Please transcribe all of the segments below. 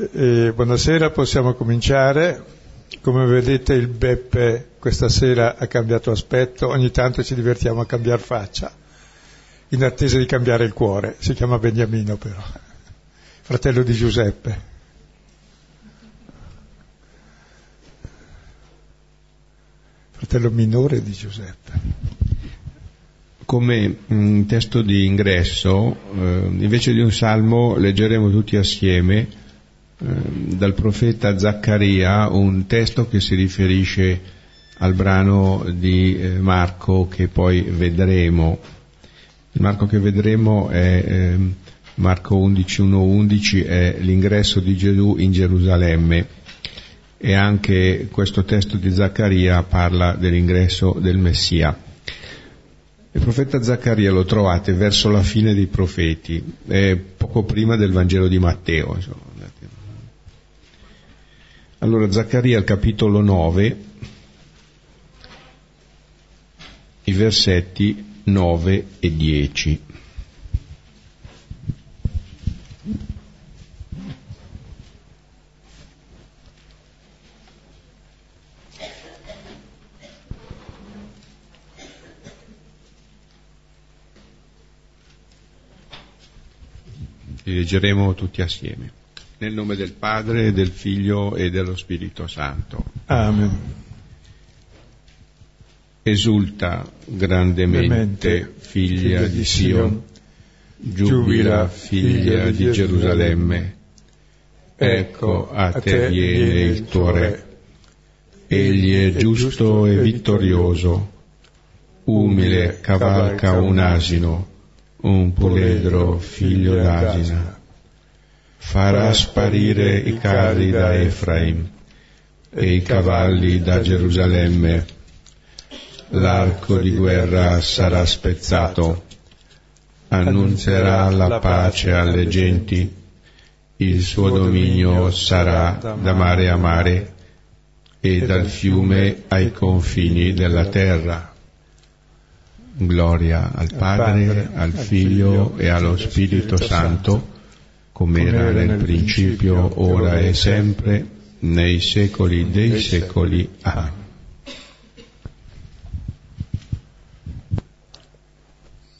Eh, buonasera, possiamo cominciare. Come vedete il Beppe questa sera ha cambiato aspetto, ogni tanto ci divertiamo a cambiare faccia, in attesa di cambiare il cuore. Si chiama Beniamino però, fratello di Giuseppe. Fratello minore di Giuseppe come mh, mm, testo di ingresso, eh, invece di un salmo, leggeremo tutti assieme dal profeta Zaccaria un testo che si riferisce al brano di eh, Marco che poi vedremo. Il Marco che vedremo è ehm, Marco 11, 1, 11, è l'ingresso di Gesù in Gerusalemme e anche questo testo di Zaccaria parla dell'ingresso del Messia. Il profeta Zaccaria lo trovate verso la fine dei profeti, eh, poco prima del Vangelo di Matteo. Insomma. Allora Zaccaria al capitolo 9, i versetti 9 e 10. Li leggeremo tutti assieme. Nel nome del Padre, del Figlio e dello Spirito Santo. Amen. Esulta grandemente, figlia di Sion, giubila, figlia di Gerusalemme. Ecco, a te viene il tuo Re. Egli è giusto e vittorioso, umile cavalca un asino un puledro figlio d'asina. Farà sparire i carri da Efraim e i cavalli da Gerusalemme. L'arco di guerra sarà spezzato. Annunzierà la pace alle genti. Il suo dominio sarà da mare a mare e dal fiume ai confini della terra Gloria al Padre, al Figlio e allo Spirito Santo, come era nel principio, ora e sempre, nei secoli dei secoli. Amen.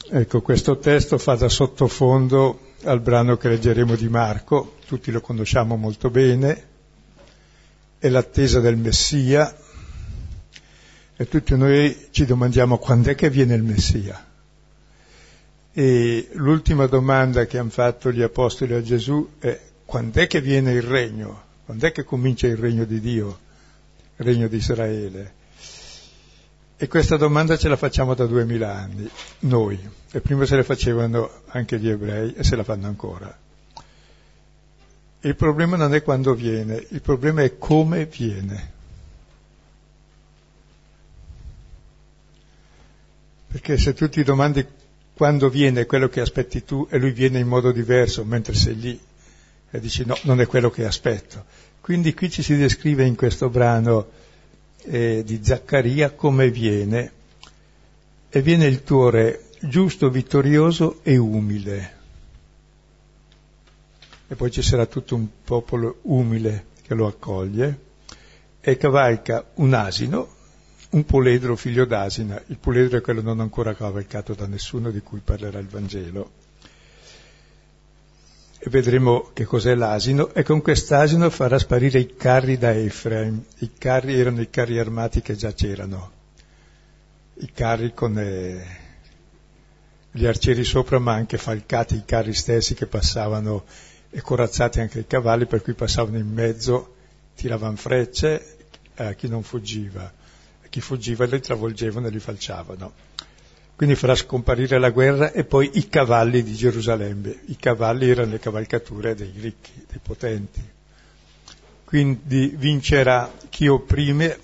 Ecco, questo testo fa da sottofondo al brano che leggeremo di Marco, tutti lo conosciamo molto bene, è l'attesa del Messia, e tutti noi ci domandiamo quando è che viene il Messia. E l'ultima domanda che hanno fatto gli apostoli a Gesù è quando è che viene il regno? Quando è che comincia il regno di Dio, il regno di Israele? E questa domanda ce la facciamo da duemila anni, noi, e prima se la facevano anche gli ebrei e se la fanno ancora. Il problema non è quando viene, il problema è come viene. Perché se tu ti domandi quando viene quello che aspetti tu e lui viene in modo diverso mentre sei lì e dici no, non è quello che aspetto. Quindi qui ci si descrive in questo brano eh, di Zaccaria come viene. E viene il tuo re giusto, vittorioso e umile. E poi ci sarà tutto un popolo umile che lo accoglie e cavalca un asino un puledro figlio d'asina, il puledro è quello non ancora cavalcato da nessuno di cui parlerà il Vangelo. E vedremo che cos'è l'asino, e con quest'asino farà sparire i carri da Efraim. I carri erano i carri armati che già c'erano, i carri con eh, gli arcieri sopra, ma anche falcati i carri stessi che passavano e corazzati anche i cavalli, per cui passavano in mezzo, tiravano frecce a chi non fuggiva chi fuggiva li travolgevano e li falciavano. Quindi farà scomparire la guerra e poi i cavalli di Gerusalemme. I cavalli erano le cavalcature dei ricchi, dei potenti. Quindi vincerà chi opprime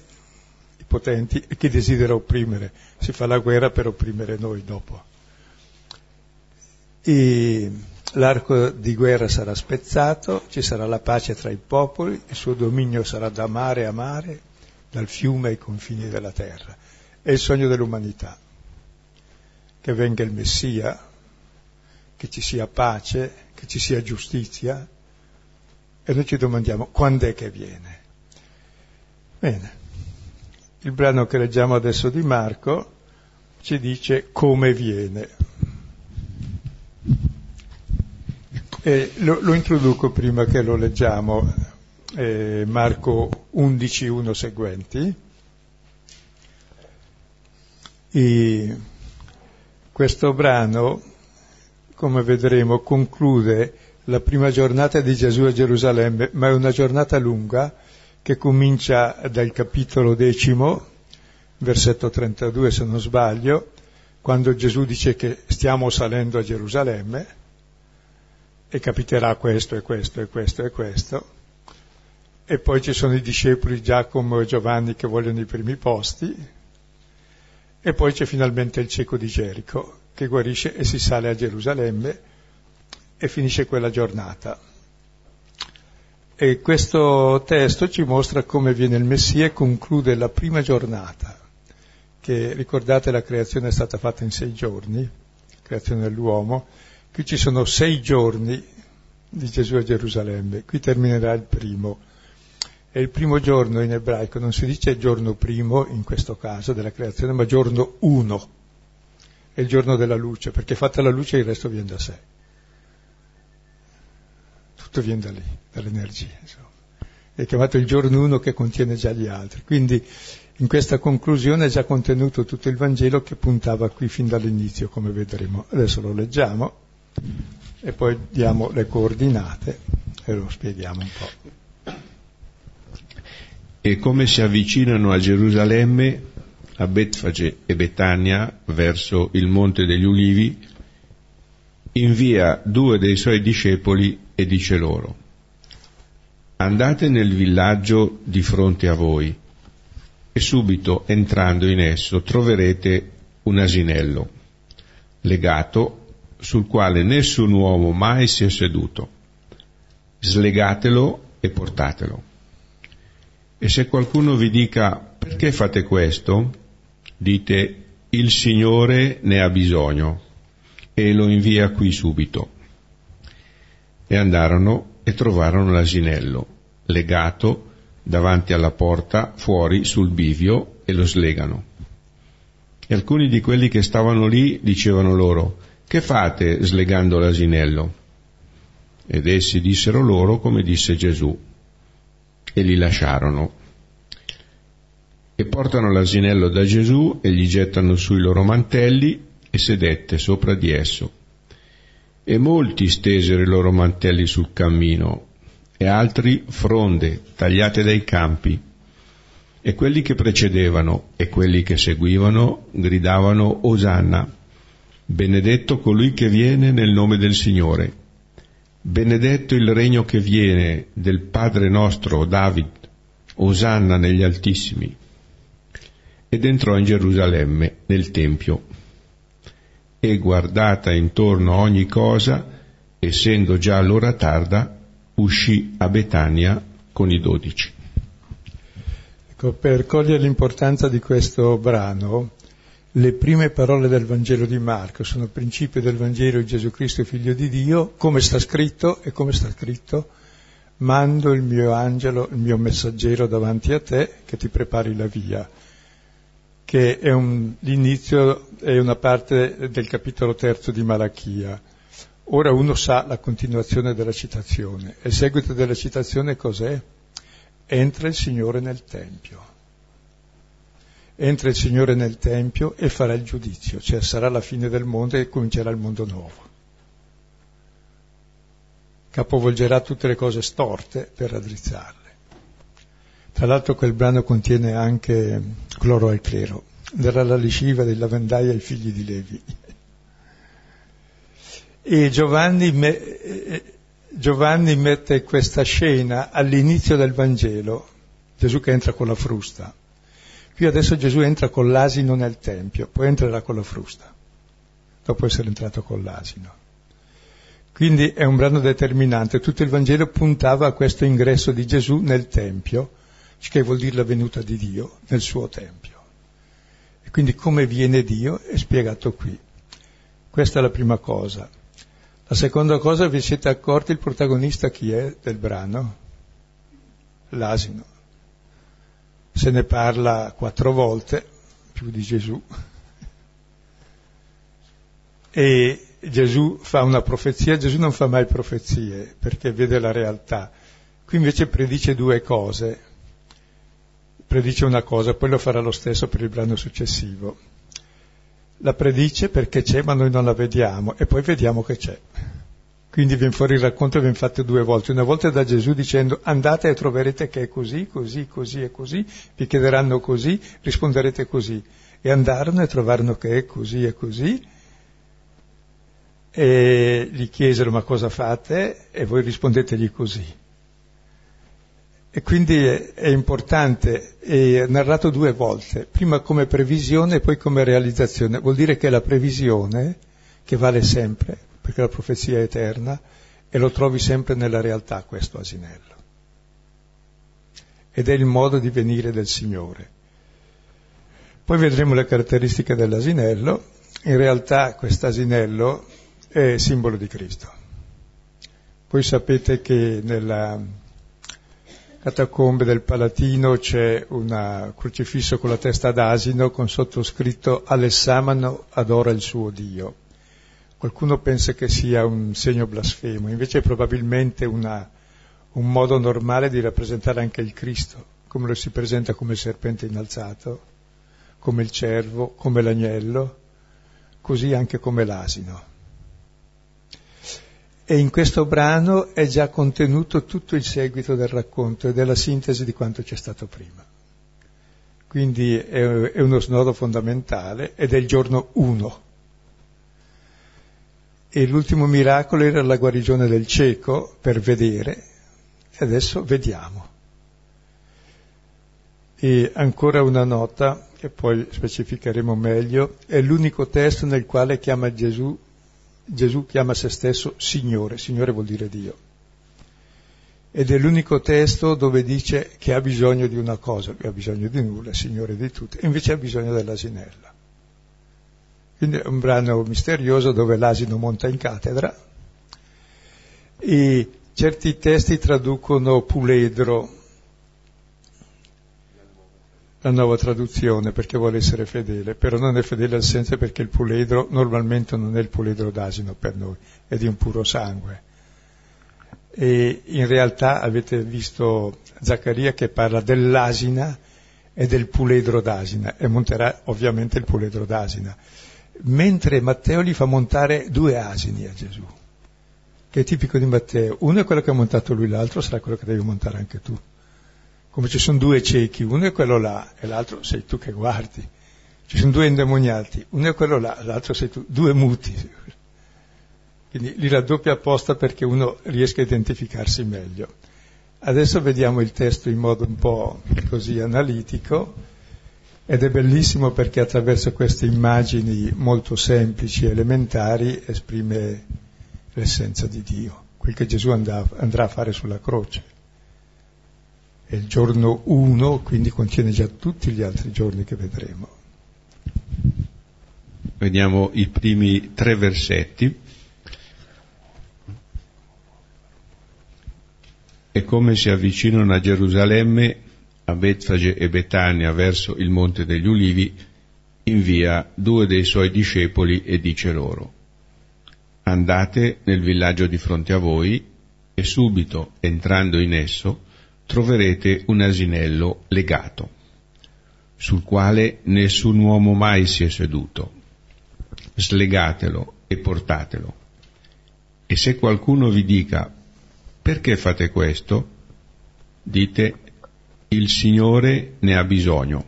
i potenti e chi desidera opprimere. Si fa la guerra per opprimere noi dopo. E l'arco di guerra sarà spezzato, ci sarà la pace tra i popoli, il suo dominio sarà da mare a mare, dal fiume ai confini della terra. È il sogno dell'umanità, che venga il Messia, che ci sia pace, che ci sia giustizia E noi ci domandiamo quando è che viene. Bene, il brano che leggiamo adesso di Marco ci dice come viene. Lo, lo introduco prima che lo leggiamo, eh, Marco 11, 1 seguenti. E questo brano, come vedremo, conclude la prima giornata di Gesù a Gerusalemme, ma è una giornata lunga che comincia dal capitolo decimo, versetto 32 se non sbaglio, quando Gesù dice che stiamo salendo a Gerusalemme e capiterà questo e questo e questo e questo. E poi ci sono i discepoli Giacomo e Giovanni che vogliono i primi posti, e poi c'è finalmente il cieco di Gerico che guarisce e si sale a Gerusalemme e finisce quella giornata. E questo testo ci mostra come viene il Messia e conclude la prima giornata, che ricordate la creazione è stata fatta in sei giorni, creazione dell'uomo, qui ci sono sei giorni di Gesù a Gerusalemme, qui terminerà il primo. E il primo giorno in ebraico non si dice giorno primo, in questo caso, della creazione, ma giorno uno. È il giorno della luce, perché fatta la luce il resto viene da sé. Tutto viene da lì, dall'energia. Insomma. È chiamato il giorno uno che contiene già gli altri. Quindi in questa conclusione è già contenuto tutto il Vangelo che puntava qui fin dall'inizio, come vedremo. Adesso lo leggiamo e poi diamo le coordinate e lo spieghiamo un po' e come si avvicinano a Gerusalemme, a Betfage e Betania, verso il Monte degli Ulivi, invia due dei suoi discepoli e dice loro, andate nel villaggio di fronte a voi e subito entrando in esso troverete un asinello legato sul quale nessun uomo mai si è seduto. Slegatelo e portatelo. E se qualcuno vi dica perché fate questo, dite il Signore ne ha bisogno e lo invia qui subito. E andarono e trovarono l'asinello, legato davanti alla porta, fuori sul bivio, e lo slegano. E alcuni di quelli che stavano lì dicevano loro, che fate slegando l'asinello? Ed essi dissero loro come disse Gesù, e li lasciarono. E portano l'asinello da Gesù e gli gettano su i loro mantelli e sedette sopra di esso. E molti stesero i loro mantelli sul cammino e altri fronde tagliate dai campi. E quelli che precedevano e quelli che seguivano gridavano Osanna, benedetto colui che viene nel nome del Signore Benedetto il regno che viene del Padre nostro David, Osanna negli Altissimi. Ed entrò in Gerusalemme, nel Tempio. E guardata intorno ogni cosa, essendo già l'ora tarda, uscì a Betania con i dodici. Ecco, per cogliere l'importanza di questo brano, le prime parole del Vangelo di Marco sono il principio del Vangelo di Gesù Cristo, figlio di Dio, come sta scritto e come sta scritto, mando il mio angelo, il mio messaggero davanti a te che ti prepari la via, che è un, l'inizio, è una parte del capitolo terzo di Malachia. Ora uno sa la continuazione della citazione. E il seguito della citazione cos'è? Entra il Signore nel Tempio entra il Signore nel Tempio e farà il giudizio, cioè sarà la fine del mondo e comincerà il mondo nuovo. Capovolgerà tutte le cose storte per raddrizzarle. Tra l'altro quel brano contiene anche cloro al clero, darà la lisciva dei lavandai ai figli di Levi. E Giovanni, me, Giovanni mette questa scena all'inizio del Vangelo, Gesù che entra con la frusta Qui adesso Gesù entra con l'asino nel Tempio, poi entrerà con la frusta, dopo essere entrato con l'asino. Quindi è un brano determinante, tutto il Vangelo puntava a questo ingresso di Gesù nel Tempio, che vuol dire la venuta di Dio nel suo Tempio. E quindi come viene Dio è spiegato qui. Questa è la prima cosa. La seconda cosa, vi siete accorti il protagonista chi è del brano? L'asino. Se ne parla quattro volte, più di Gesù. E Gesù fa una profezia, Gesù non fa mai profezie perché vede la realtà. Qui invece predice due cose. Predice una cosa, poi lo farà lo stesso per il brano successivo. La predice perché c'è ma noi non la vediamo e poi vediamo che c'è. Quindi viene fuori il racconto viene fatto due volte. Una volta da Gesù dicendo andate e troverete che è così, così, così e così, vi chiederanno così, risponderete così. E andarono e trovarono che è così e così e gli chiesero ma cosa fate e voi rispondetegli così. E quindi è, è importante, è narrato due volte, prima come previsione e poi come realizzazione. Vuol dire che la previsione, che vale sempre, perché la profezia è eterna, e lo trovi sempre nella realtà questo asinello. Ed è il modo di venire del Signore. Poi vedremo le caratteristiche dell'asinello. In realtà quest'asinello è simbolo di Cristo. Voi sapete che nella catacombe del Palatino c'è un crocifisso con la testa d'asino con sottoscritto Alessamano adora il suo Dio. Qualcuno pensa che sia un segno blasfemo, invece è probabilmente una, un modo normale di rappresentare anche il Cristo, come lo si presenta come il serpente innalzato, come il cervo, come l'agnello, così anche come l'asino. E in questo brano è già contenuto tutto il seguito del racconto e della sintesi di quanto c'è stato prima. Quindi è, è uno snodo fondamentale ed è il giorno 1. E l'ultimo miracolo era la guarigione del cieco per vedere, e adesso vediamo. E ancora una nota, che poi specificheremo meglio, è l'unico testo nel quale chiama Gesù Gesù chiama se stesso Signore, Signore vuol dire Dio. Ed è l'unico testo dove dice che ha bisogno di una cosa, che ha bisogno di nulla, Signore di tutti, e invece ha bisogno dell'asinella. Quindi è un brano misterioso dove l'asino monta in cattedra e certi testi traducono puledro, la nuova traduzione perché vuole essere fedele, però non è fedele al senso perché il puledro normalmente non è il puledro d'asino per noi, è di un puro sangue. E in realtà avete visto Zaccaria che parla dell'asina e del puledro d'asina e monterà ovviamente il puledro d'asina, mentre Matteo gli fa montare due asini a Gesù, che è tipico di Matteo. Uno è quello che ha montato lui, l'altro sarà quello che devi montare anche tu come ci sono due ciechi, uno è quello là e l'altro sei tu che guardi. Ci sono due indemoniati, uno è quello là, l'altro sei tu, due muti. Quindi li raddoppia apposta perché uno riesca a identificarsi meglio. Adesso vediamo il testo in modo un po' così analitico ed è bellissimo perché attraverso queste immagini molto semplici e elementari esprime l'essenza di Dio, quel che Gesù andrà, a fare sulla croce è il giorno 1, quindi contiene già tutti gli altri giorni che vedremo. Vediamo i primi tre versetti. E come si avvicinano a Gerusalemme, a Betfage e Betania verso il Monte degli Ulivi, invia due dei suoi discepoli e dice loro, andate nel villaggio di fronte a voi e subito, entrando in esso, troverete un asinello legato, sul quale nessun uomo mai si è seduto. Slegatelo e portatelo. E se qualcuno vi dica perché fate questo, dite il Signore ne ha bisogno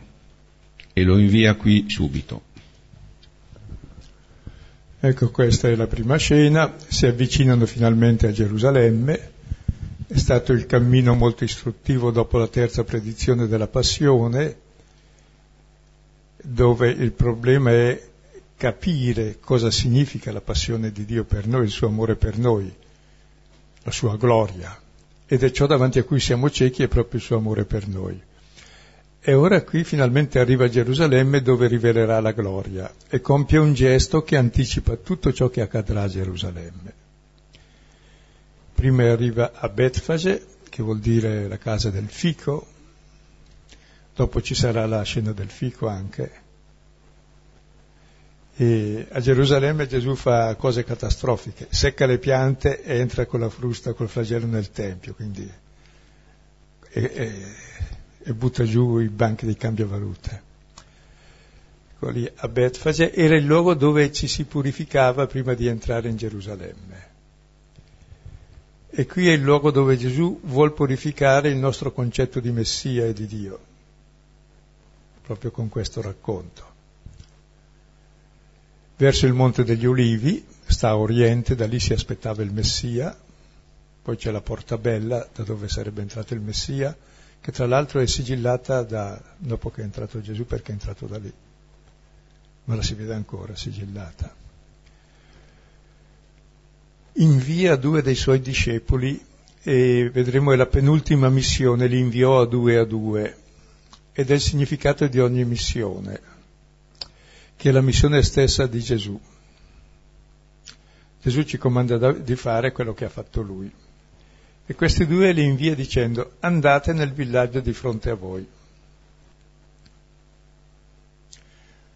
e lo invia qui subito. Ecco, questa è la prima scena, si avvicinano finalmente a Gerusalemme, è stato il cammino molto istruttivo dopo la terza predizione della passione, dove il problema è capire cosa significa la passione di Dio per noi, il suo amore per noi, la sua gloria. Ed è ciò davanti a cui siamo ciechi, è proprio il suo amore per noi. E ora qui finalmente arriva a Gerusalemme dove rivelerà la gloria e compie un gesto che anticipa tutto ciò che accadrà a Gerusalemme. prima arriva a Betfage, che vuol dire la casa del fico, dopo ci sarà la scena del fico anche. E a Gerusalemme Gesù fa cose catastrofiche, secca le piante e entra con la frusta, col flagello nel Tempio, quindi e, e, e butta giù i banchi di cambiavalute. Ecco lì a Betfage era il luogo dove ci si purificava prima di entrare in Gerusalemme. E qui è il luogo dove Gesù vuol purificare il nostro concetto di Messia e di Dio, proprio con questo racconto. Verso il Monte degli Ulivi, sta a oriente, da lì si aspettava il Messia, poi c'è la Porta Bella, da dove sarebbe entrato il Messia, che tra l'altro è sigillata da, dopo che è entrato Gesù perché è entrato da lì, ma la si vede ancora sigillata. Invia due dei suoi discepoli e vedremo è la penultima missione, li inviò a due a due ed è il significato di ogni missione, che è la missione stessa di Gesù. Gesù ci comanda di fare quello che ha fatto lui. E questi due li invia dicendo andate nel villaggio di fronte a voi.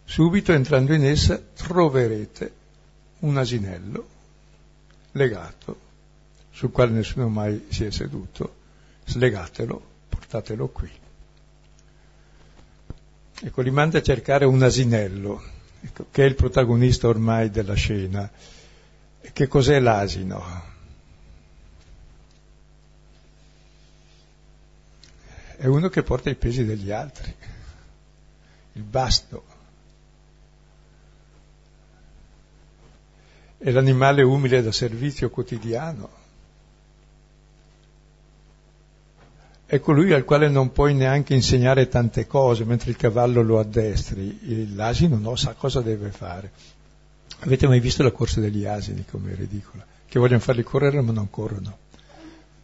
Subito entrando in essa troverete un asinello legato, sul quale nessuno mai si è seduto, slegatelo, portatelo qui. Ecco, li manda a cercare un asinello, ecco, che è il protagonista ormai della scena. Che cos'è l'asino? È uno che porta i pesi degli altri, il basto. è l'animale umile da servizio quotidiano. È colui al quale non puoi neanche insegnare tante cose, mentre il cavallo lo addestri, l'asino no, sa cosa deve fare. Avete mai visto la corsa degli asini, come è ridicola? Che vogliono farli correre ma non corrono.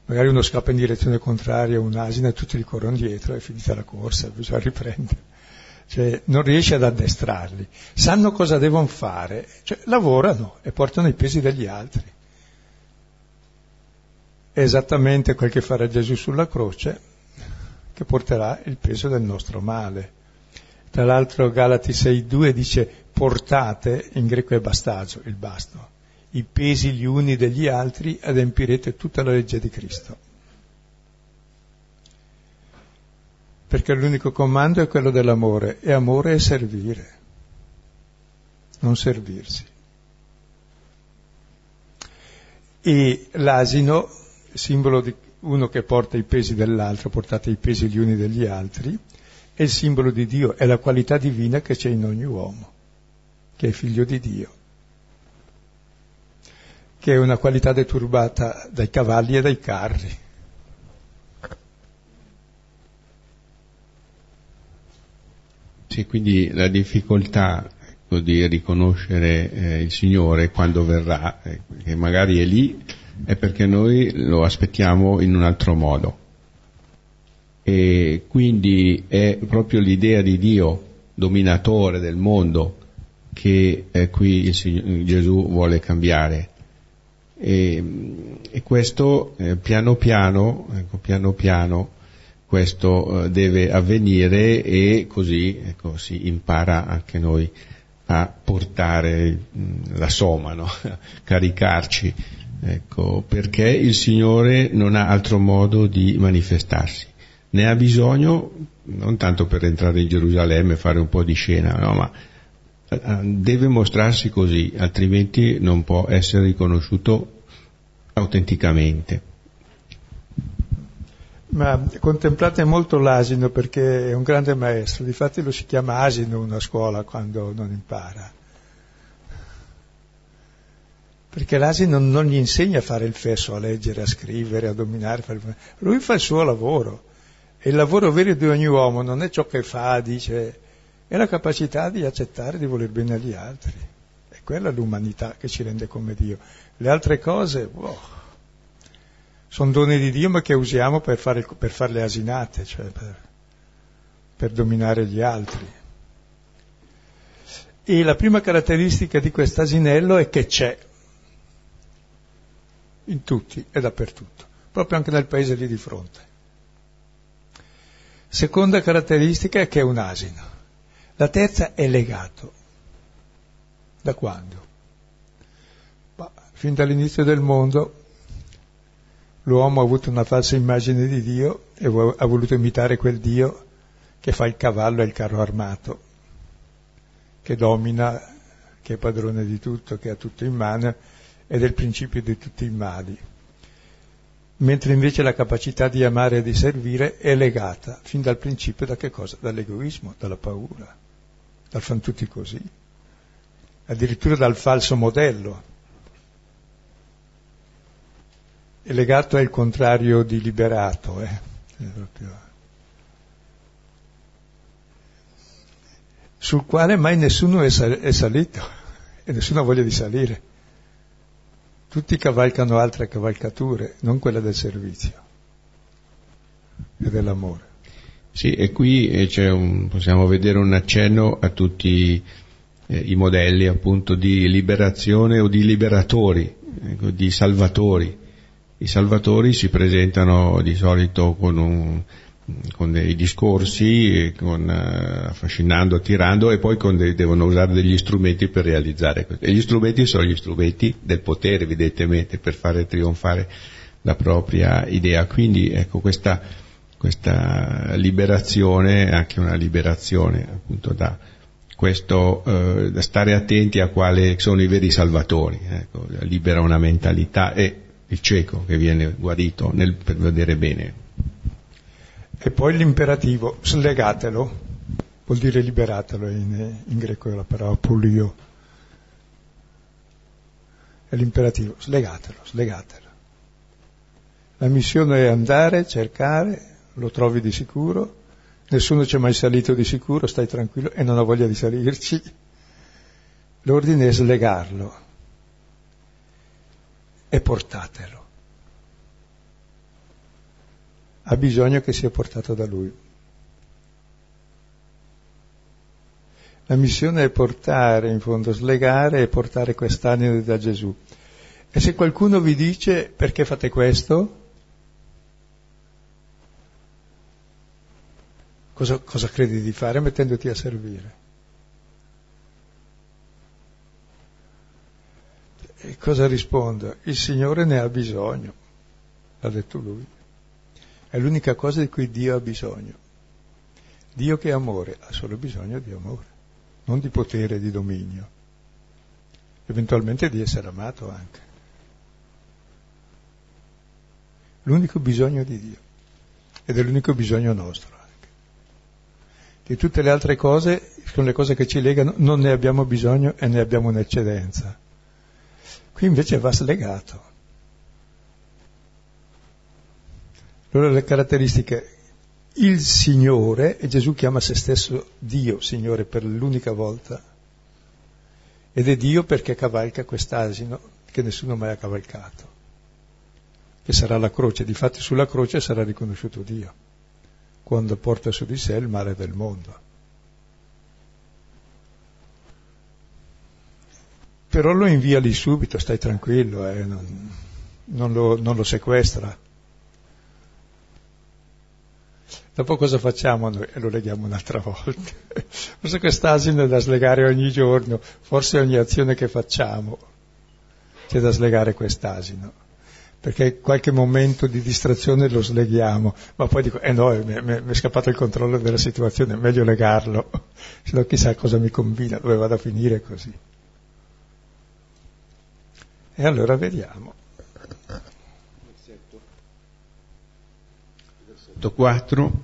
Magari uno scappa in direzione contraria a un asino e tutti gli corrono dietro, è finita la corsa, bisogna riprendere cioè non riesce ad addestrarli, sanno cosa devono fare, cioè lavorano e portano i pesi degli altri. È esattamente quel che farà Gesù sulla croce, che porterà il peso del nostro male. Tra l'altro Galati 6.2 dice portate, in greco è bastagio, il basto, i pesi gli uni degli altri adempirete tutta la legge di Cristo. perché l'unico comando è quello dell'amore e amore è servire, non servirsi. E l'asino, simbolo di uno che porta i pesi dell'altro, portate i pesi gli uni degli altri, è il simbolo di Dio, è la qualità divina che c'è in ogni uomo, che è figlio di Dio, che è una qualità deturbata dai cavalli e dai carri. Sì, quindi la difficoltà ecco, di riconoscere eh, il Signore quando verrà, eh, che magari è lì, è perché noi lo aspettiamo in un altro modo. E quindi è proprio l'idea di Dio, dominatore del mondo, che eh, qui il Signore, Gesù vuole cambiare. E, e questo eh, piano piano, ecco, piano piano, questo eh, deve avvenire e così ecco, si impara anche noi a portare mm, la soma, no? caricarci, ecco, perché il Signore non ha altro modo di manifestarsi. Ne ha bisogno non tanto per entrare in Gerusalemme e fare un po' di scena, no, ma eh, deve mostrarsi così, altrimenti non può essere riconosciuto autenticamente. Ma contemplate molto l'asino perché è un grande maestro, difatti lo si chiama asino una scuola quando non impara. Perché l'asino non gli insegna a fare il fesso, a leggere, a scrivere, a dominare, lui fa il suo lavoro. E il lavoro vero di ogni uomo non è ciò che fa, dice, è la capacità di accettare, di voler bene agli altri. È quella l'umanità che ci rende come Dio. Le altre cose, wow sono doni di Dio ma che usiamo per, fare, per fare le asinate, cioè per, per dominare gli altri. E la prima caratteristica di quest'asinello è che c'è. In tutti e dappertutto, proprio anche nel paese lì di fronte. Seconda caratteristica è che è un asino. La terza è legato. Da quando? Ma, fin dall'inizio del mondo l'uomo ha avuto una falsa immagine di Dio e ha voluto imitare quel Dio che fa il cavallo e il carro armato, che domina, che è padrone di tutto, che ha tutto in mano ed è il principio di tutti i mali. Mentre invece la capacità di amare e di servire è legata fin dal principio da che cosa? Dall'egoismo, dalla paura, dal fan tutti così, addirittura dal falso modello. È legato al contrario di liberato, eh? sul quale mai nessuno è, salito e nessuno ha voglia di salire. Tutti cavalcano altre cavalcature, non quella del servizio e dell'amore. Sì, e qui eh, un, possiamo vedere un accenno a tutti eh, i modelli appunto di liberazione o di liberatori, ecco, di salvatori. I salvatori si presentano di solito con un, con dei discorsi, con, uh, affascinando, attirando e poi dei, devono usare degli strumenti per realizzare questo. E gli strumenti sono gli strumenti del potere, evidentemente, per fare trionfare la propria idea. Quindi ecco questa, questa liberazione è anche una liberazione appunto da questo, uh, da stare attenti a quali sono i veri salvatori, ecco, libera una mentalità e il cieco che viene guarito nel, per vedere bene. E poi l'imperativo, slegatelo, vuol dire liberatelo, in, in greco è la parola pulio. È l'imperativo, slegatelo, slegatelo. La missione è andare, cercare, lo trovi di sicuro, nessuno ci è mai salito di sicuro, stai tranquillo e non ha voglia di salirci. L'ordine è slegarlo e portatelo. Ha bisogno che sia portato da lui. La missione è portare, in fondo, slegare e portare quest'anima da Gesù. E se qualcuno vi dice perché fate questo, cosa, cosa credi di fare mettendoti a servire? E cosa rispondo? Il Signore ne ha bisogno, l'ha detto lui. È l'unica cosa di cui Dio ha bisogno. Dio che è amore ha solo bisogno di amore, non di potere e di dominio, eventualmente di essere amato anche. L'unico bisogno di Dio ed è l'unico bisogno nostro anche. Di tutte le altre cose, con le cose che ci legano, non ne abbiamo bisogno e ne abbiamo un'eccedenza. Qui invece va slegato. Allora le caratteristiche, il Signore, e Gesù chiama se stesso Dio Signore per l'unica volta, ed è Dio perché cavalca quest'asino che nessuno mai ha cavalcato, che sarà la croce, difatti sulla croce sarà riconosciuto Dio, quando porta su di sé il male del mondo. Però lo invia lì subito, stai tranquillo, eh, non, non, lo, non lo sequestra Dopo cosa facciamo noi? E lo leghiamo un'altra volta. Forse quest'asino è da slegare ogni giorno, forse ogni azione che facciamo c'è da slegare quest'asino. Perché qualche momento di distrazione lo sleghiamo, ma poi dico, eh no, mi, mi, mi è scappato il controllo della situazione, è meglio legarlo, se no chissà cosa mi combina, dove vado a finire così. E allora vediamo. 4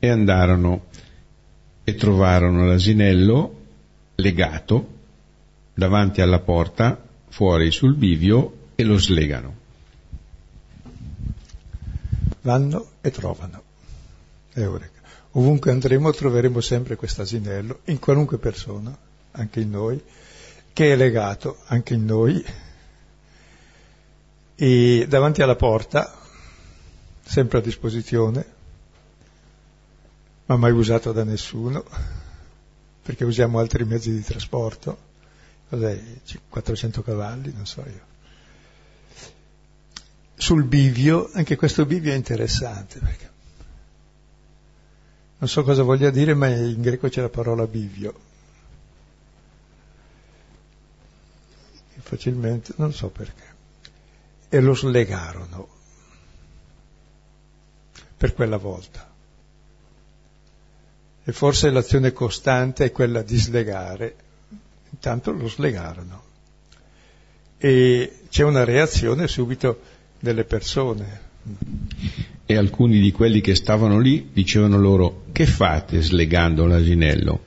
e andarono e trovarono l'asinello legato davanti alla porta fuori sul bivio e lo slegano. Vanno e trovano. Eureka. Ovunque andremo troveremo sempre questo asinello, in qualunque persona, anche in noi, che è legato anche in noi, e davanti alla porta sempre a disposizione, ma mai usato da nessuno, perché usiamo altri mezzi di trasporto, cos'è, 400 cavalli, non so io. sul bivio, anche questo bivio è interessante, perché non so cosa voglia dire, ma in greco c'è la parola bivio. Facilmente, non so perché. E lo slegarono per quella volta. E forse l'azione costante è quella di slegare, intanto lo slegarono. E c'è una reazione subito delle persone. E alcuni di quelli che stavano lì dicevano loro, che fate slegando l'asinello?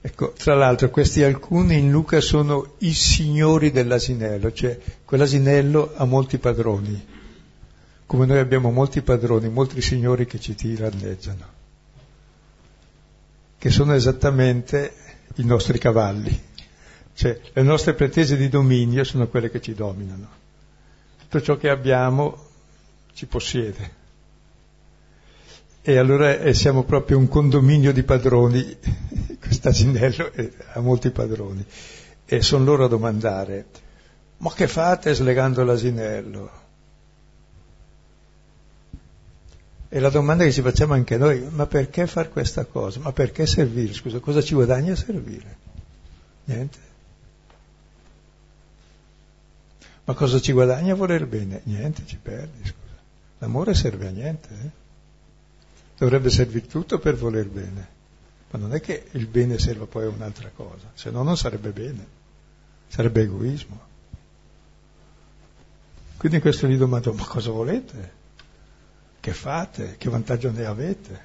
Ecco, tra l'altro questi alcuni in Luca sono i signori dell'asinello, cioè quell'asinello ha molti padroni, come noi abbiamo molti padroni, molti signori che ci tiranneggiano, che sono esattamente i nostri cavalli, cioè le nostre pretese di dominio sono quelle che ci dominano tutto ciò che abbiamo ci possiede. E allora eh, siamo proprio un condominio di padroni, quest'asinello ha molti padroni, e sono loro a domandare, ma che fate slegando l'asinello? E la domanda che ci facciamo anche noi, ma perché fare questa cosa? Ma perché servire? Scusa, cosa ci guadagna servire? Niente. Ma cosa ci guadagna voler bene? Niente, ci perdi, scusa. L'amore serve a niente. Eh? Dovrebbe servire tutto per voler bene. Ma non è che il bene serva poi a un'altra cosa, se no non sarebbe bene, sarebbe egoismo. Quindi questo gli domando, ma cosa volete? Che fate? Che vantaggio ne avete?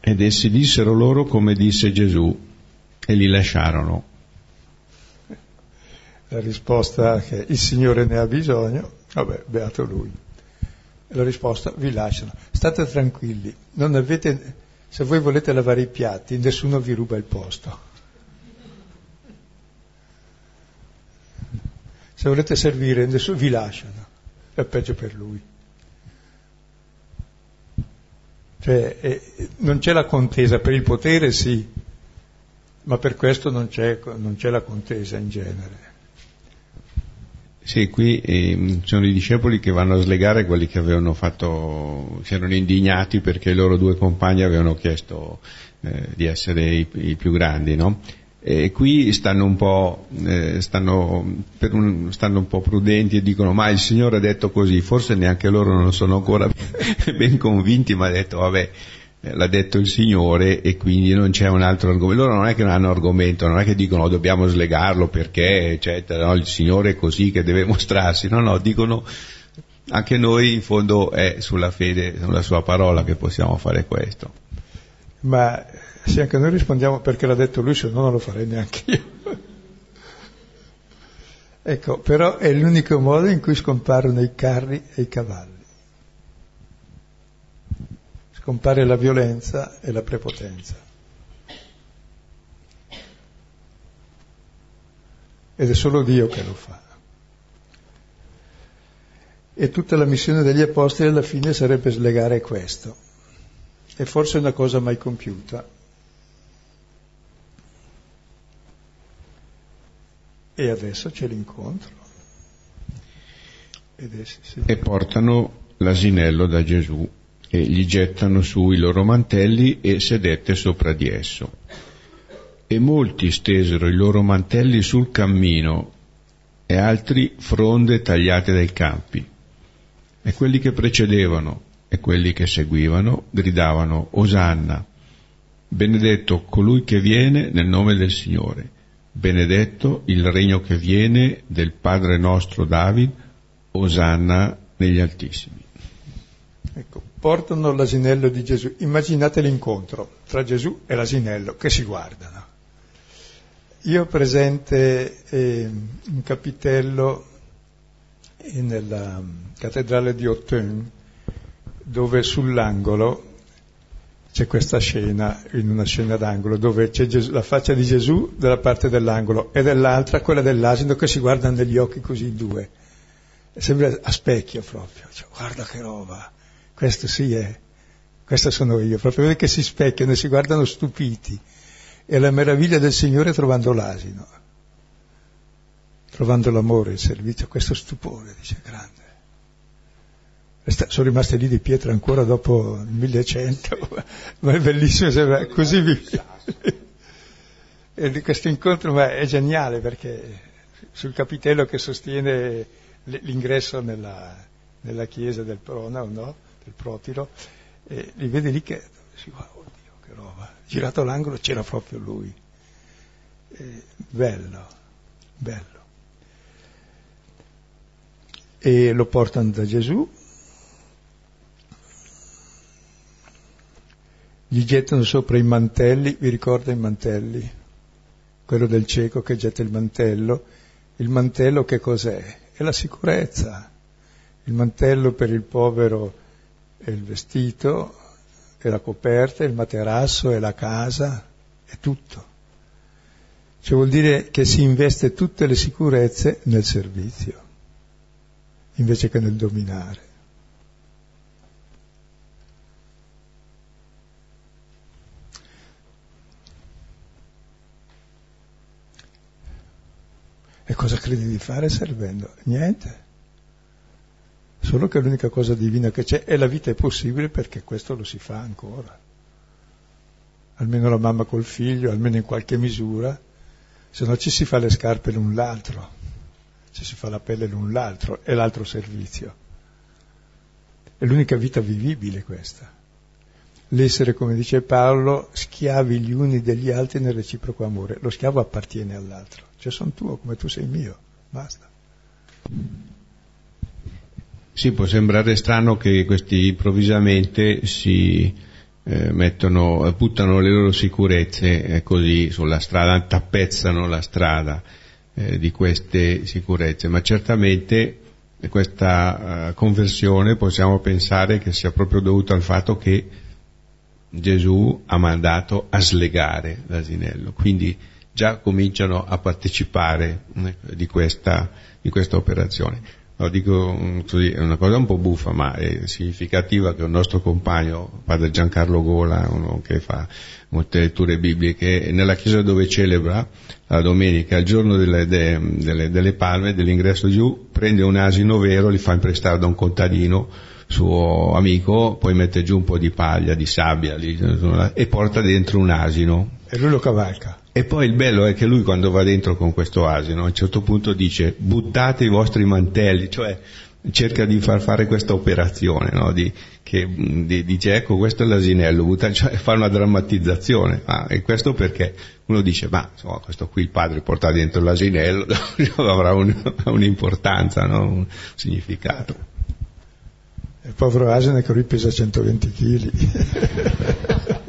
Ed essi dissero loro come disse Gesù e li lasciarono la risposta che il Signore ne ha bisogno, vabbè, beato lui. La risposta, vi lasciano. State tranquilli, non avete, se voi volete lavare i piatti, nessuno vi ruba il posto. Se volete servire, nessuno vi lasciano. È peggio per lui. Cioè, eh, non c'è la contesa, per il potere sì, ma per questo non c'è, non c'è la contesa in genere. Sì, qui eh, sono i discepoli che vanno a slegare quelli che avevano fatto, si erano indignati perché i loro due compagni avevano chiesto eh, di essere i, i, più grandi, no? E qui stanno un, po', eh, stanno, un, stanno un po' prudenti e dicono ma il Signore ha detto così, forse neanche loro non sono ancora ben convinti, ma ha detto vabbè, eh, l'ha detto il Signore e quindi non c'è un altro argomento. Loro non è che non hanno argomento, non è che dicono oh, dobbiamo slegarlo perché, eccetera, no? il Signore è così che deve mostrarsi, no, no, dicono anche noi in fondo è sulla fede, sulla sua parola che possiamo fare questo. Ma se anche noi rispondiamo perché l'ha detto lui, se no non lo farei neanche io. ecco, però è l'unico modo in cui scomparono i carri e i cavalli. scompare la violenza e la prepotenza. Ed è solo Dio che lo fa. E tutta la missione degli apostoli alla fine sarebbe slegare questo. E forse è una cosa mai compiuta. E adesso c'è l'incontro. Essi, sì. E portano l'asinello da Gesù e gli gettano su i loro mantelli e sedette sopra di esso. E molti stesero i loro mantelli sul cammino e altri fronde tagliate dai campi. E quelli che precedevano e quelli che seguivano gridavano Osanna, benedetto colui che viene nel nome del Signore, benedetto il regno che viene del Padre nostro David, Osanna negli Altissimi. Ecco, portano l'asinello di Gesù. Immaginate l'incontro tra Gesù e l'asinello che si guardano. Io ho presente eh, un capitello nella cattedrale di Autun dove sull'angolo c'è questa scena, in una scena d'angolo, dove c'è Gesù, la faccia di Gesù dalla parte dell'angolo e dall'altra quella dell'asino che si guardano negli occhi così in due. Sembra a specchio proprio, cioè, guarda che roba questo sì è, questo sono io, proprio che si specchiano e si guardano stupiti. E la meraviglia del Signore trovando l'asino. trovando l'amore, il servizio, questo stupore, dice, grande. Sono rimaste lì di pietra ancora dopo il 1100, ma è bellissimo, sembra così vivo. Questo incontro ma è geniale perché sul capitello che sostiene l'ingresso nella, nella chiesa del Prona, no? del Protiro, li vede lì che oddio che roba, girato l'angolo c'era proprio lui. E bello, bello. E lo portano da Gesù, gli gettano sopra i mantelli, vi ricorda i mantelli? Quello del cieco che getta il mantello. Il mantello che cos'è? È la sicurezza. Il mantello per il povero è il vestito, è la coperta, è il materasso, è la casa, è tutto. Cioè vuol dire che si investe tutte le sicurezze nel servizio, invece che nel dominare. E cosa credi di fare servendo? Niente. Solo che l'unica cosa divina che c'è è la vita è possibile perché questo lo si fa ancora. Almeno la mamma col figlio, almeno in qualche misura, se no ci si fa le scarpe l'un l'altro, ci si fa la pelle l'un l'altro, è l'altro servizio. È l'unica vita vivibile questa. L'essere, come dice Paolo, schiavi gli uni degli altri nel reciproco amore. Lo schiavo appartiene all'altro cioè sono tuo come tu sei mio, basta. Sì, può sembrare strano che questi improvvisamente si eh, mettono, buttano le loro sicurezze eh, così sulla strada, tappezzano la strada eh, di queste sicurezze, ma certamente questa uh, conversione possiamo pensare che sia proprio dovuta al fatto che Gesù ha mandato a slegare l'asinello, quindi già cominciano a partecipare eh, di questa, di questa operazione. Lo dico mm, così, è una cosa un po' buffa, ma è significativa che un nostro compagno, padre Giancarlo Gola, uno che fa molte letture bibliche, nella chiesa dove celebra la domenica, il giorno delle, de, delle, delle palme, dell'ingresso giù, prende un asino vero, li fa imprestare da un contadino, suo amico, poi mette giù un po' di paglia, di sabbia lì, e porta dentro un asino. E lui lo cavalca. E poi il bello è che lui quando va dentro con questo asino a un certo punto dice buttate i vostri mantelli, cioè cerca di far fare questa operazione, no? di, che di, dice ecco questo è l'asinello, butta, cioè fa una drammatizzazione, ah, e questo perché uno dice ma insomma, questo qui il padre porta dentro l'asinello, avrà un, un'importanza, no? un significato. Il povero asino che lui pesa 120 kg.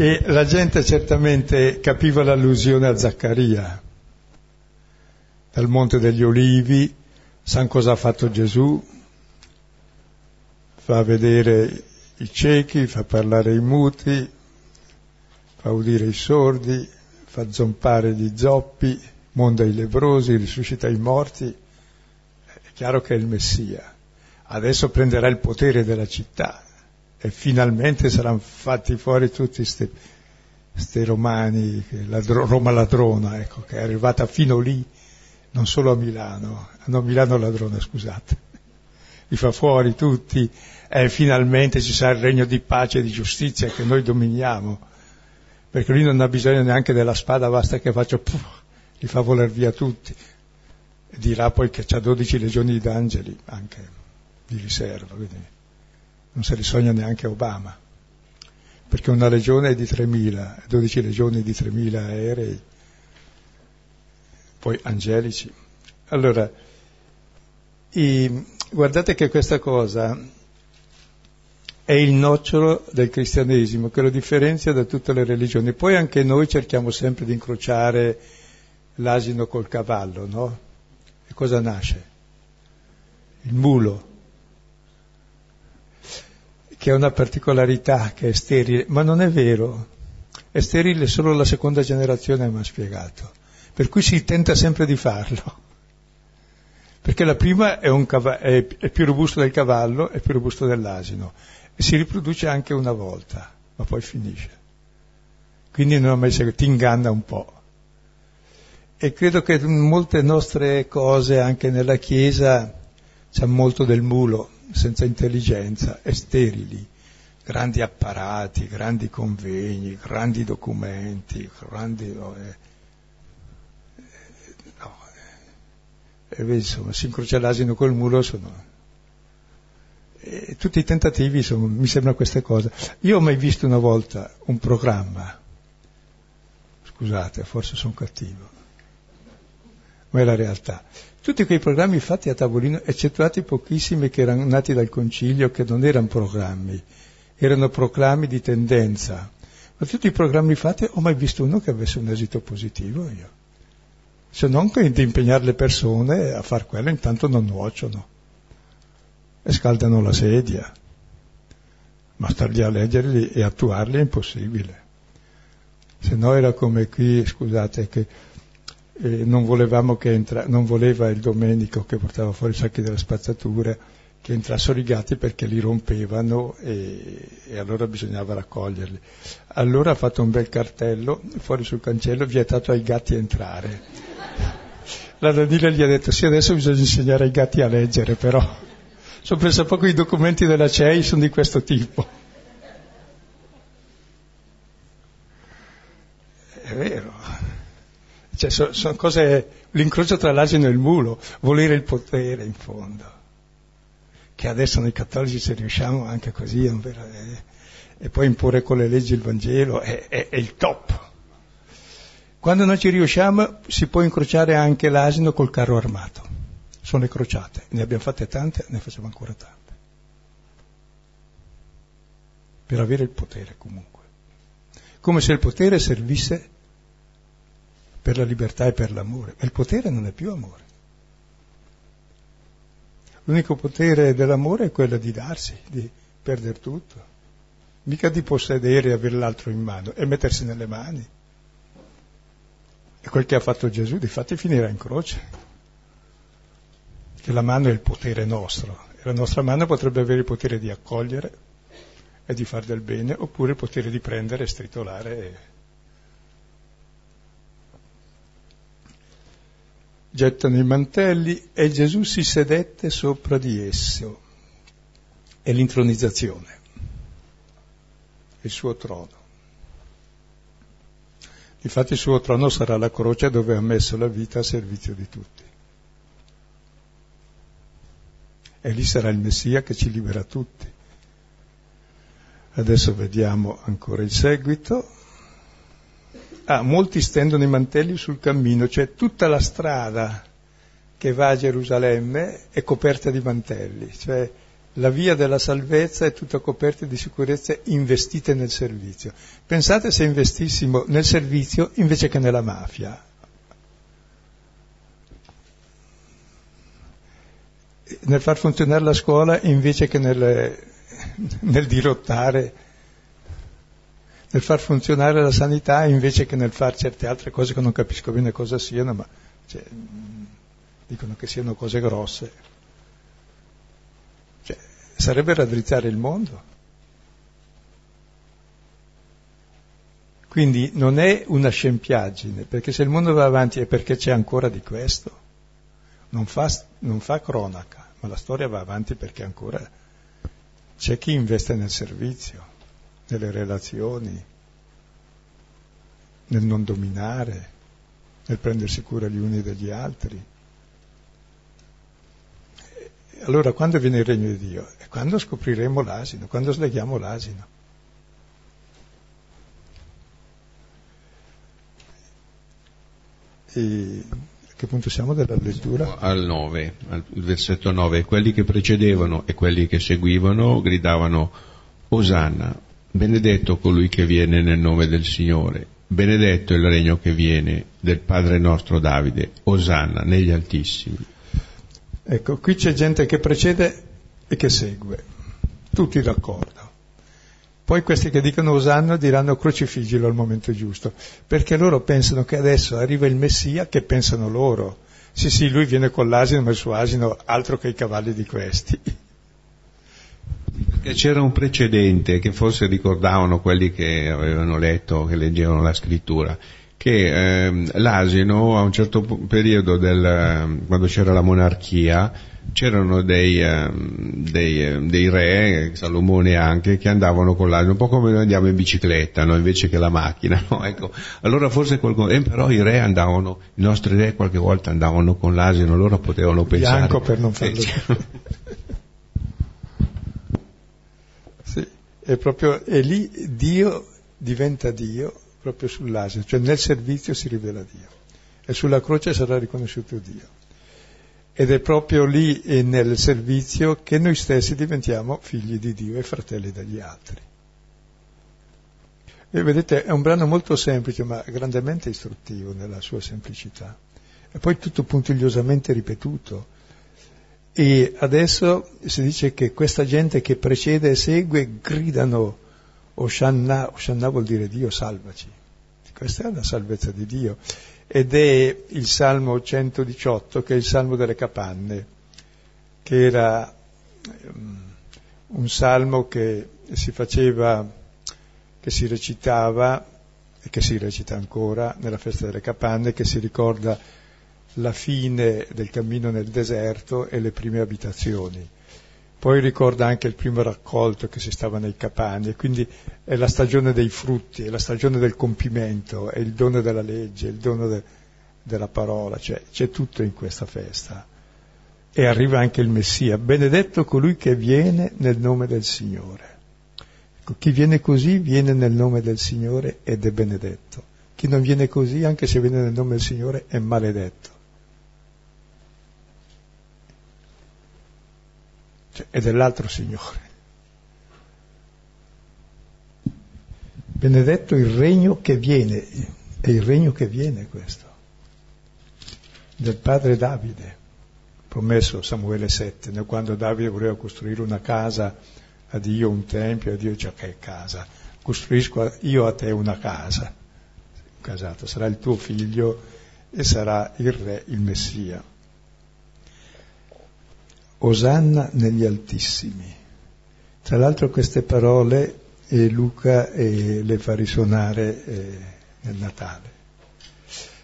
E la gente certamente capiva l'allusione a Zaccaria. Dal Monte degli Olivi, sa cosa ha fatto Gesù? Fa vedere i ciechi, fa parlare i muti, fa udire i sordi, fa zompare gli zoppi, monda i lebrosi, risuscita i morti. È chiaro che è il Messia. Adesso prenderà il potere della città, e finalmente saranno fatti fuori tutti questi romani, ladro, Roma ladrona, ecco, che è arrivata fino lì, non solo a Milano, no Milano ladrona, scusate, li fa fuori tutti e finalmente ci sarà il regno di pace e di giustizia che noi dominiamo, perché lui non ha bisogno neanche della spada, basta che faccia, puff, li fa voler via tutti. Dirà poi che ha 12 legioni d'angeli anche di riserva. Quindi non se li sogna neanche Obama, perché una legione è di 3.000, 12 legioni di 3.000 aerei, poi angelici. Allora, i, guardate che questa cosa è il nocciolo del cristianesimo che lo differenzia da tutte le religioni. Poi anche noi cerchiamo sempre di incrociare l'asino col cavallo, no? E cosa nasce? Il mulo, che ha una particolarità che è sterile, ma non è vero. È sterile solo la seconda generazione mi ha spiegato. Per cui si tenta sempre di farlo. Perché la prima è, cav- è, è più robusto del cavallo, è più robusto dell'asino e si riproduce anche una volta, ma poi finisce. Quindi non ha mai seguito, ti inganna un po'. e credo che molte nostre cose anche nella Chiesa c'è molto del mulo, senza intelligenza, e sterili, grandi apparati, grandi convegni, grandi documenti, grandi... No, eh, no, eh, e insomma, si incrocia l'asino col mulo, sono... E tutti i tentativi sono, mi sembrano queste cose. Io ho mai visto una volta un programma, scusate, forse sono cattivo, ma è la realtà. Tutti quei programmi fatti a tavolino, eccettuati pochissimi che erano nati dal concilio, che non erano programmi, erano proclami di tendenza. Ma tutti i programmi fatti ho mai visto uno che avesse un esito positivo io. Se non che di impegnare le persone a far quello, intanto non nuociono e scaldano la sedia. Ma stargli a leggerli e attuarli è impossibile. Se no era come qui, scusate, che eh, non volevamo che entra, non voleva il Domenico che portava fuori i sacchi delle spazzature che entrassero i gatti perché li rompevano e, e, allora bisognava raccoglierli. Allora ha fatto un bel cartello fuori sul cancello, vietato ai gatti entrare. La Danila gli ha detto sì adesso bisogna insegnare ai gatti a leggere però. Sono preso poco i documenti della CEI sono di questo tipo. È vero. Cioè, sono, sono cose, l'incrocio tra l'asino e il mulo, volere il potere in fondo. Che adesso noi cattolici se riusciamo anche così, eh, e poi imporre con le leggi il Vangelo, è, è, è il top. Quando non ci riusciamo si può incrociare anche l'asino col carro armato. Sono le crociate, ne abbiamo fatte tante, ne facciamo ancora tante. Per avere il potere comunque. Come se il potere servisse per la libertà e per l'amore. Ma il potere non è più amore. L'unico potere dell'amore è quello di darsi, di perdere tutto. Mica di possedere e avere l'altro in mano, e mettersi nelle mani. È quel che ha fatto Gesù, di fatti finirà in croce. Che la mano è il potere nostro, e la nostra mano potrebbe avere il potere di accogliere e di fare del bene, oppure il potere di prendere e stritolare e gettano i mantelli e Gesù si sedette sopra di esso. È l'intronizzazione, il suo trono. Infatti il suo trono sarà la croce dove ha messo la vita a servizio di tutti. E lì sarà il Messia che ci libera tutti. Adesso vediamo ancora il seguito. Ah, molti stendono i mantelli sul cammino, cioè tutta la strada che va a Gerusalemme è coperta di mantelli, cioè la via della salvezza è tutta coperta di sicurezze investite nel servizio. Pensate se investissimo nel servizio invece che nella mafia. Nel far funzionare la scuola invece che nel, nel dirottare nel far funzionare la sanità invece che nel fare certe altre cose che non capisco bene cosa siano, ma cioè, dicono che siano cose grosse. Cioè, sarebbe raddrizzare il mondo. Quindi non è una scempiaggine, perché se il mondo va avanti è perché c'è ancora di questo. Non fa, non fa cronaca, ma la storia va avanti perché ancora c'è chi investe nel servizio nelle relazioni, nel non dominare, nel prendersi cura gli uni degli altri. Allora quando viene il regno di Dio? È quando scopriremo l'asino, quando sleghiamo l'asino. E a che punto siamo della lettura? Al 9, al versetto 9. Quelli che precedevano e quelli che seguivano gridavano Osanna, benedetto colui che viene nel nome del Signore, benedetto il regno che viene del Padre nostro Davide, Osanna negli altissimi. Ecco, qui c'è gente che precede e che segue, tutti d'accordo. Poi questi che dicono Osanna diranno crocifiggilo al momento giusto, perché loro pensano che adesso arriva il Messia che pensano loro. Sì, sì, lui viene con l'asino, ma il suo asino altro che i cavalli di questi. Perché c'era un precedente che forse ricordavano quelli che avevano letto, che leggevano la scrittura, che eh, l'asino a un certo periodo del, quando c'era la monarchia c'erano dei, eh, dei, eh, dei, re, Salomone anche, che andavano con l'asino, un po' come noi andiamo in bicicletta, no? invece che la macchina. No? Ecco. Allora forse qualcuno, eh, però i re andavano, i nostri re qualche volta andavano con l'asino, allora potevano pensare. Bianco per non farlo. sì, è proprio, e lì Dio diventa Dio proprio sull'asino, cioè nel servizio si rivela Dio e sulla croce sarà riconosciuto Dio. Ed è proprio lì e nel servizio che noi stessi diventiamo figli di Dio e fratelli degli altri. E vedete, è un brano molto semplice, ma grandemente istruttivo nella sua semplicità. E poi tutto puntigliosamente ripetuto. E adesso si dice che questa gente che precede e segue gridano Oshanna, Oshanna vuol dire Dio salvaci. Questa è la salvezza di Dio ed è il Salmo 118 che è il Salmo delle capanne, che era um, un salmo che si faceva, che si recitava e che si recita ancora nella festa delle capanne, che si ricorda la fine del cammino nel deserto e le prime abitazioni. Poi ricorda anche il primo raccolto che si stava nei capanni, e quindi è la stagione dei frutti, è la stagione del compimento, è il dono della legge, il dono de, della parola, cioè c'è tutto in questa festa. E arriva anche il Messia, benedetto colui che viene nel nome del Signore. Ecco, chi viene così viene nel nome del Signore ed è benedetto. Chi non viene così, anche se viene nel nome del Signore, è maledetto. Cioè, è dell'altro Signore. Benedetto il regno che viene, è il regno che viene questo, del padre Davide, promesso Samuele 7, quando Davide voleva costruire una casa a Dio, un tempio, a Dio dice che è casa, costruisco io a te una casa, casato, sarà il tuo figlio e sarà il re, il Messia. Osanna negli altissimi. Tra l'altro queste parole eh, Luca eh, le fa risuonare eh, nel Natale.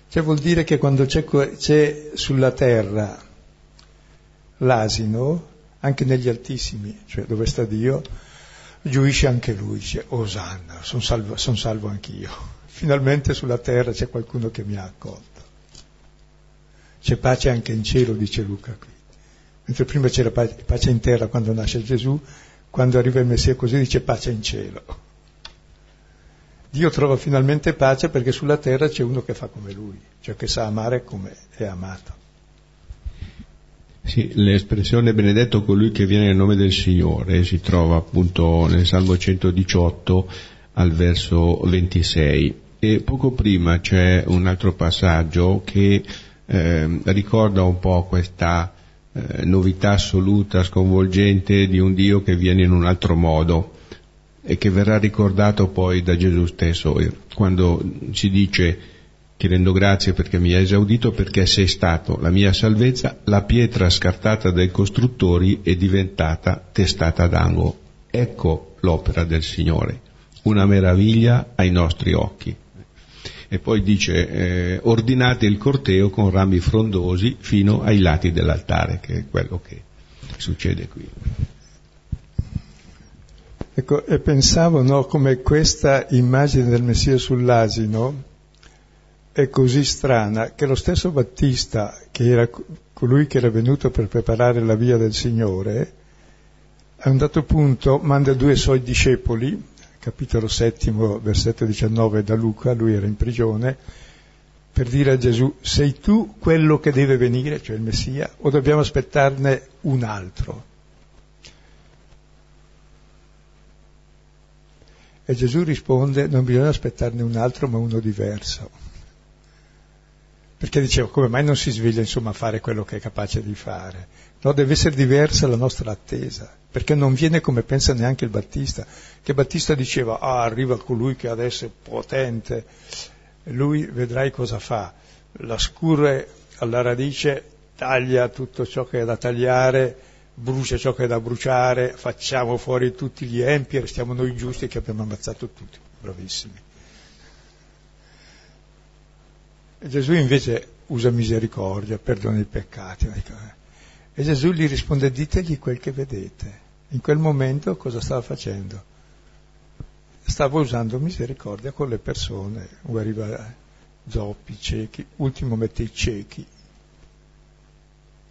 Cioè vuol dire che quando c'è, c'è sulla terra l'asino, anche negli altissimi, cioè dove sta Dio, giuisce anche lui, dice Osanna, sono salvo, son salvo anch'io. Finalmente sulla terra c'è qualcuno che mi ha accolto. C'è pace anche in cielo, dice Luca qui. Mentre prima c'era pace in terra quando nasce Gesù, quando arriva il Messia così dice pace in cielo. Dio trova finalmente pace perché sulla terra c'è uno che fa come lui, cioè che sa amare come è amato. Sì, l'espressione benedetto colui che viene nel nome del Signore si trova appunto nel Salmo 118 al verso 26 e poco prima c'è un altro passaggio che eh, ricorda un po' questa eh, novità assoluta, sconvolgente di un Dio che viene in un altro modo e che verrà ricordato poi da Gesù stesso, quando ci dice ti rendo grazie perché mi hai esaudito perché sei stato la mia salvezza, la pietra scartata dai costruttori è diventata testata d'ango. Ecco l'opera del Signore, una meraviglia ai nostri occhi e poi dice eh, ordinate il corteo con rami frondosi fino ai lati dell'altare, che è quello che succede qui. Ecco, e pensavo no, come questa immagine del Messia sull'asino è così strana che lo stesso Battista, che era colui che era venuto per preparare la via del Signore, a un dato punto manda due suoi discepoli capitolo settimo, versetto 19 da Luca, lui era in prigione, per dire a Gesù, sei tu quello che deve venire, cioè il Messia, o dobbiamo aspettarne un altro? E Gesù risponde, non bisogna aspettarne un altro, ma uno diverso. Perché diceva, come mai non si sveglia insomma a fare quello che è capace di fare? No, deve essere diversa la nostra attesa, perché non viene come pensa neanche il Battista, che Battista diceva, ah, arriva colui che adesso è potente, lui vedrai cosa fa, la scurre alla radice, taglia tutto ciò che è da tagliare, brucia ciò che è da bruciare, facciamo fuori tutti gli empi e restiamo noi giusti che abbiamo ammazzato tutti, bravissimi. E Gesù invece usa misericordia, perdona i peccati. E Gesù gli risponde ditegli quel che vedete. In quel momento cosa stava facendo? Stava usando misericordia con le persone, guariva zoppi, ciechi, ultimo mette i ciechi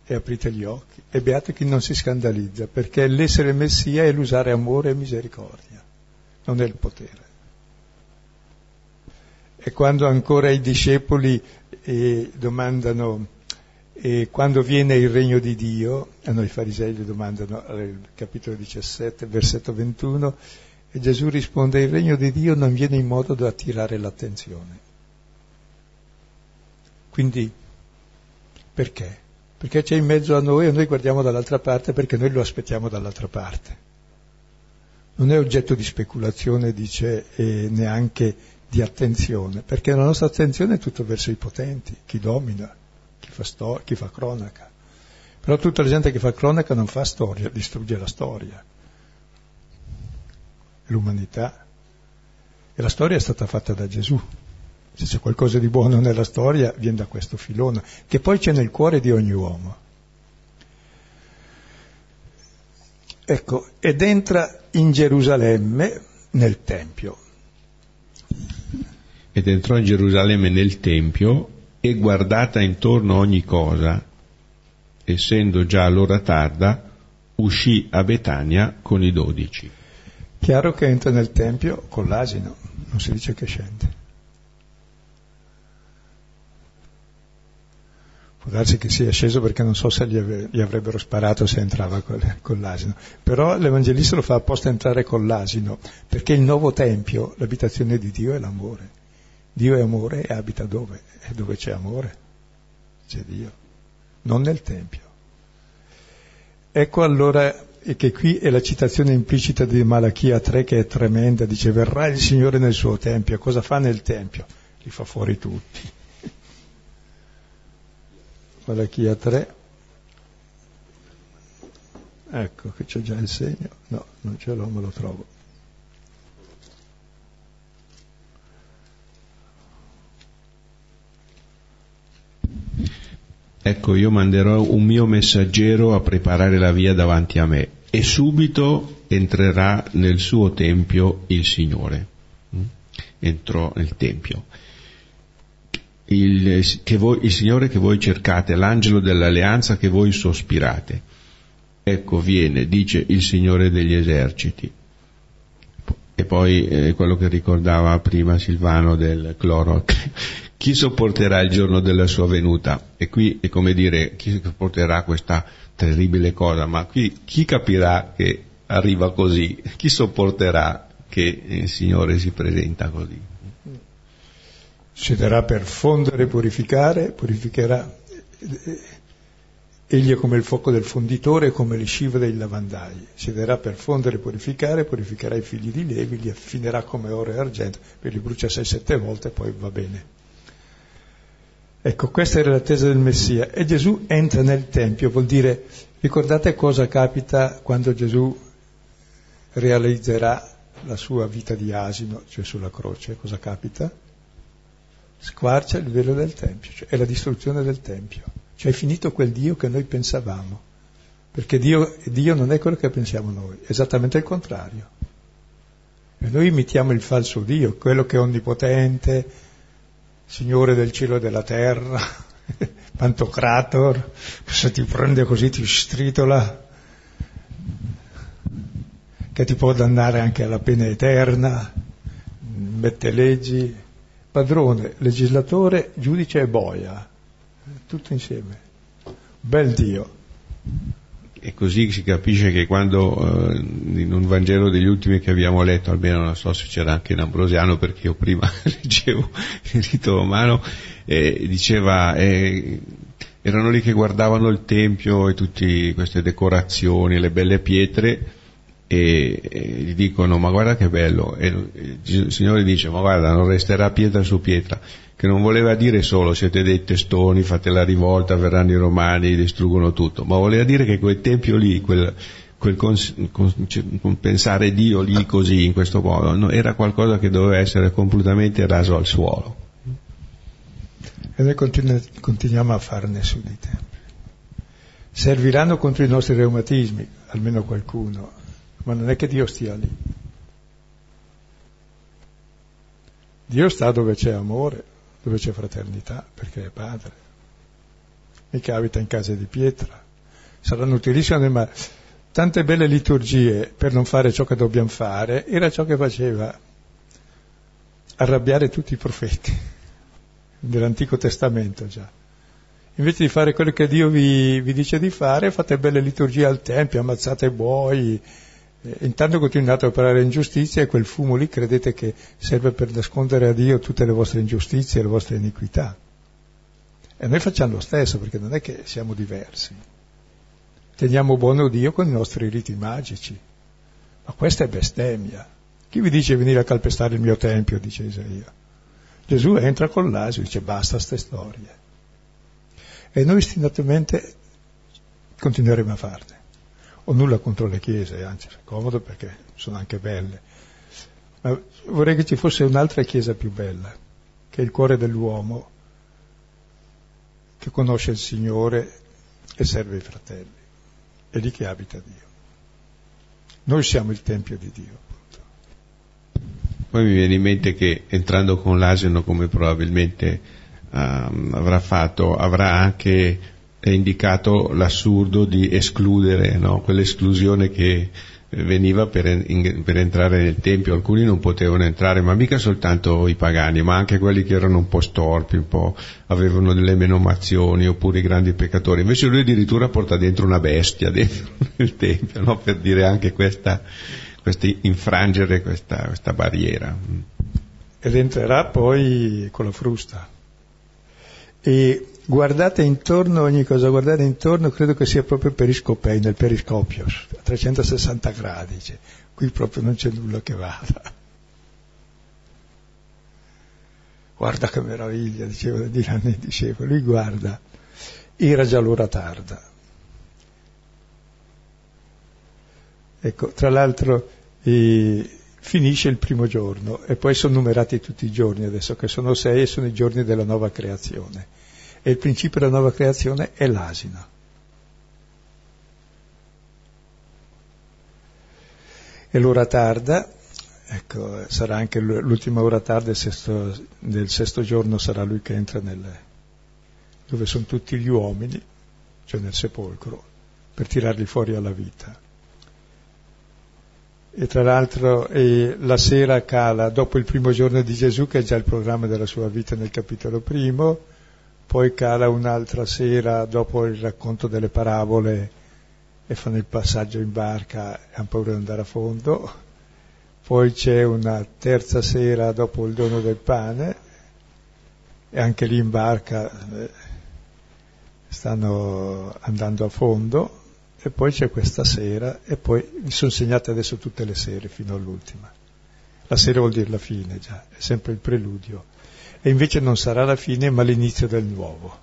e aprite gli occhi. E beato chi non si scandalizza, perché l'essere Messia è l'usare amore e misericordia, non è il potere. E quando ancora i discepoli eh, domandano eh, quando viene il regno di Dio, a noi farisei gli domandano al capitolo 17, versetto 21, e Gesù risponde il regno di Dio non viene in modo da attirare l'attenzione. Quindi, perché? perché c'è in mezzo a noi e noi guardiamo dall'altra parte perché noi lo aspettiamo dall'altra parte. Non è oggetto di speculazione, dice, e neanche di attenzione, perché la nostra attenzione è tutto verso i potenti, chi domina, chi fa, sto- chi fa cronaca. Però tutta la gente che fa cronaca non fa storia, distrugge la storia, l'umanità. E la storia è stata fatta da Gesù se c'è qualcosa di buono nella storia, viene da questo filone, che poi c'è nel cuore di ogni uomo. Ecco, ed entra in Gerusalemme nel Tempio. Ed entrò in Gerusalemme nel Tempio e guardata intorno ogni cosa, essendo già l'ora tarda, uscì a Betania con i dodici. Chiaro che entra nel Tempio con l'asino, non si dice che scende. Può darsi che sia sceso perché non so se gli, avrebbero sparato se entrava con, l'asino. Però l'Evangelista lo fa apposta entrare con l'asino, perché il nuovo Tempio, l'abitazione di Dio è l'amore. Dio è amore e abita dove? E dove c'è amore c'è Dio, non nel Tempio. Ecco allora che qui è la citazione implicita di Malachia 3 che è tremenda, dice verrà il Signore nel suo Tempio, cosa fa nel Tempio? Li fa fuori tutti Malachia 3. Ecco che c'è già il segno. No, non ce l'ho, me lo trovo. Ecco, io manderò un mio messaggero a preparare la via davanti a me e subito entrerà nel suo tempio il Signore. Mm? Entrò nel tempio il, voi, il Signore che voi cercate, l'angelo dell'alleanza che voi sospirate. Ecco viene, dice il Signore degli eserciti. E poi eh, quello che ricordava prima Silvano del cloro. Chi sopporterà il giorno della sua venuta? E qui è come dire, chi sopporterà questa terribile cosa? Ma qui chi capirà che arriva così? Chi sopporterà che il Signore si presenta così? Succederà per fondere e purificare, purificherà. Egli è come il fuoco del fonditore come le scive dei lavandai. Siederà per fondere e purificare, purificherà i figli di Levi, li affinerà come oro e argento, e li brucia sei sette volte e poi va bene. Ecco, questa era l'attesa del Messia. E Gesù entra nel Tempio, vuol dire, ricordate cosa capita quando Gesù realizzerà la sua vita di asino, cioè sulla croce, cosa capita? squarcia il velo del Tempio, cioè è la distruzione del Tempio, cioè è finito quel Dio che noi pensavamo, perché Dio, Dio non è quello che pensiamo noi, è esattamente il contrario. E noi imitiamo il falso Dio, quello che è onnipotente, Signore del cielo e della terra, Pantocrator, che se ti prende così ti stritola, che ti può dannare anche alla pena eterna, mette leggi, padrone, legislatore, giudice e boia, tutto insieme. Bel Dio. E così si capisce che quando eh, in un Vangelo degli ultimi che abbiamo letto, almeno non so se c'era anche in Ambrosiano, perché io prima leggevo il rito romano, eh, diceva, eh, erano lì che guardavano il Tempio e tutte queste decorazioni, le belle pietre, e, gli dicono ma guarda che bello. E il Signore dice ma guarda non resterà pietra su pietra che non voleva dire solo siete dei testoni fate la rivolta verranno i romani distruggono tutto ma voleva dire che quel tempio lì quel, quel cons, cons, cioè, pensare Dio lì così in questo modo no, era qualcosa che doveva essere completamente raso al suolo E noi continu- continuiamo a farne su di tempi. Serviranno contro i nostri reumatismi, almeno qualcuno, ma non è che Dio stia lì. Dio sta dove c'è amore, dove c'è fraternità, perché è Padre. Mica abita in case di pietra. Saranno utilissime, ma tante belle liturgie per non fare ciò che dobbiamo fare, era ciò che faceva arrabbiare tutti i profeti dell'Antico Testamento già. Invece di fare quello che Dio vi, vi dice di fare, fate belle liturgie al Tempio, ammazzate buoi, eh, intanto continuate a operare ingiustizia e quel fumo lì credete che serve per nascondere a Dio tutte le vostre ingiustizie e le vostre iniquità. E noi facciamo lo stesso perché non è che siamo diversi. Teniamo buono Dio con i nostri riti magici. Ma questa è bestemmia. Chi vi dice venire a calpestare il mio tempio, dice Isaia? Gesù entra con l'asio e dice basta ste storie. E noi ostinatamente continueremo a farne. Ho nulla contro le chiese, anzi è comodo perché sono anche belle. Ma vorrei che ci fosse un'altra chiesa più bella, che è il cuore dell'uomo, che conosce il Signore e serve i fratelli. È lì che abita Dio. Noi siamo il Tempio di Dio. Poi mi viene in mente che entrando con l'asino come probabilmente um, avrà fatto, avrà anche indicato l'assurdo di escludere, no? quell'esclusione che veniva per, in, per, entrare nel Tempio, alcuni non potevano entrare, ma mica soltanto i pagani, ma anche quelli che erano un po' storpi, un po' avevano delle menomazioni oppure i grandi peccatori. Invece lui addirittura porta dentro una bestia dentro il Tempio, no? per dire anche questa, questa infrangere questa, questa barriera. Ed entrerà poi con la frusta. E guardate intorno, ogni cosa guardate intorno, credo che sia proprio periscopei, nel periscopio, a 360 gradi, cioè, qui proprio non c'è nulla che vada. Guarda che meraviglia, diceva di anni ai discepoli, lui guarda, era già l'ora tarda. Ecco, tra l'altro eh, finisce il primo giorno e poi sono numerati tutti i giorni adesso, che sono sei e sono i giorni della nuova creazione e il principio della nuova creazione è l'asino. E l'ora tarda, ecco, sarà anche l'ultima ora tarda del sesto, del sesto giorno, sarà lui che entra nel, dove sono tutti gli uomini, cioè nel sepolcro, per tirarli fuori alla vita. E tra l'altro eh, la sera cala dopo il primo giorno di Gesù, che è già il programma della sua vita nel capitolo primo, poi cala un'altra sera dopo il racconto delle parabole e fanno il passaggio in barca e hanno paura di andare a fondo, poi c'è una terza sera dopo il dono del pane e anche lì in barca eh, stanno andando a fondo. E poi c'è questa sera e poi mi sono segnate adesso tutte le sere fino all'ultima. La sera vuol dire la fine già, è sempre il preludio e invece non sarà la fine ma l'inizio del nuovo.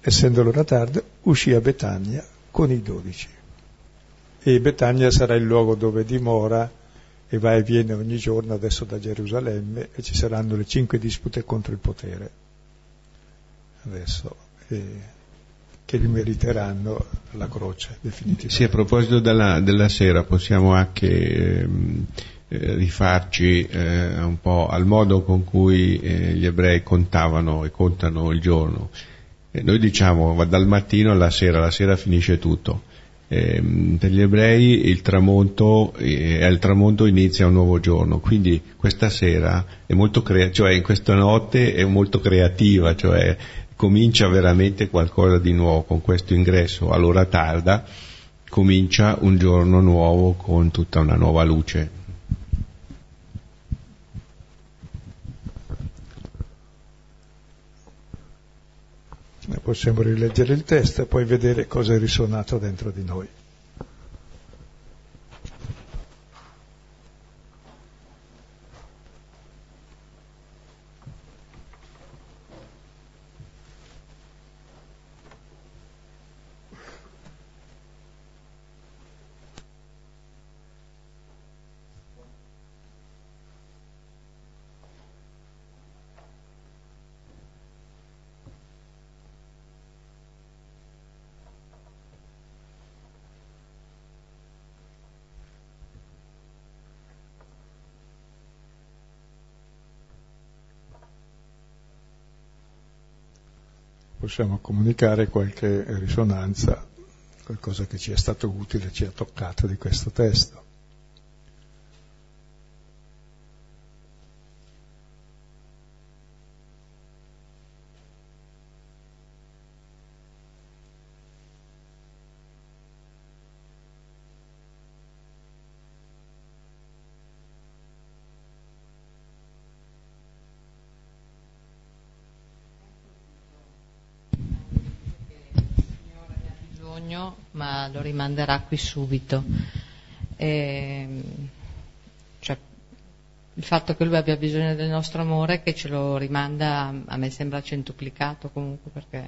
Essendo l'ora tarda, uscì a Betania con i dodici. E Betania sarà il luogo dove dimora e va e viene ogni giorno adesso da Gerusalemme e ci saranno le cinque dispute contro il potere. Adesso, eh, che gli meriteranno la croce definitivamente. Sì, a proposito della, della sera possiamo anche... Ehm, eh, rifarci eh, un po' al modo con cui eh, gli ebrei contavano e contano il giorno. noi diciamo dal mattino alla sera, la sera finisce tutto. Ehm, per gli ebrei il tramonto, eh, al tramonto inizia un nuovo giorno, quindi questa sera è molto crea- cioè in questa notte è molto creativa, cioè comincia veramente qualcosa di nuovo con questo ingresso all'ora tarda, comincia un giorno nuovo con tutta una nuova luce. Possiamo rileggere il testo e poi vedere cosa è risuonato dentro di noi. Possiamo comunicare qualche risonanza, qualcosa che ci è stato utile, ci ha toccato di questo testo. ma lo rimanderà qui subito. E, ehm, cioè, il fatto che lui abbia bisogno del nostro amore che ce lo rimanda a me sembra centuplicato comunque perché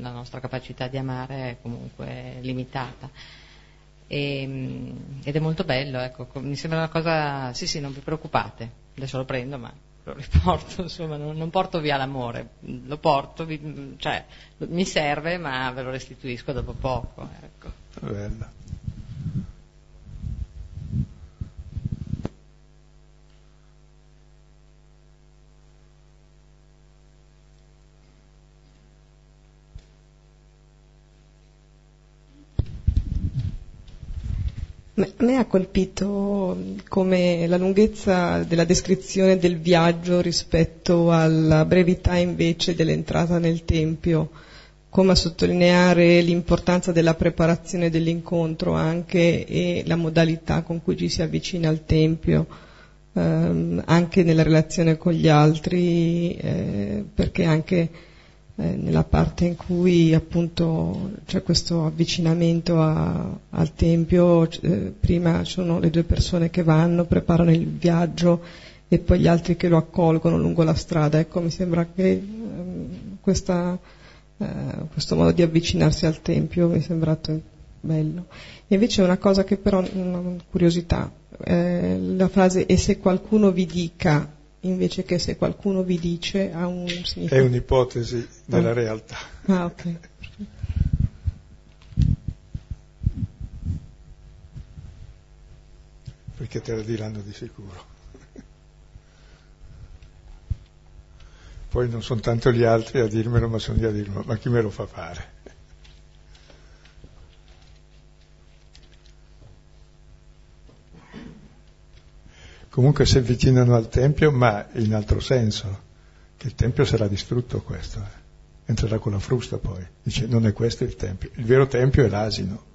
la nostra capacità di amare è comunque limitata. E, ehm, ed è molto bello, ecco, mi sembra una cosa, sì sì non vi preoccupate, adesso lo prendo ma lo riporto, insomma, non, non, porto via l'amore, lo porto, cioè, mi serve ma ve lo restituisco dopo poco. Ecco. Bella. Me ha colpito come la lunghezza della descrizione del viaggio rispetto alla brevità invece dell'entrata nel Tempio, come a sottolineare l'importanza della preparazione dell'incontro anche e la modalità con cui ci si avvicina al Tempio, ehm, anche nella relazione con gli altri, eh, perché anche eh, nella parte in cui appunto c'è questo avvicinamento a, al Tempio, eh, prima sono le due persone che vanno, preparano il viaggio e poi gli altri che lo accolgono lungo la strada. Ecco, mi sembra che eh, questa, eh, questo modo di avvicinarsi al Tempio mi è sembrato bello. E invece una cosa che però, una curiosità, eh, la frase e se qualcuno vi dica invece che se qualcuno vi dice ha un significato. È un'ipotesi della ah. realtà. Ah, ok. Perché te la diranno di sicuro. Poi non sono tanto gli altri a dirmelo, ma sono io a dirmelo, ma chi me lo fa fare? comunque si avvicinano al Tempio, ma in altro senso, che il Tempio sarà distrutto questo. Eh. Entrerà con la frusta poi. Dice, non è questo il Tempio. Il vero Tempio è l'asino.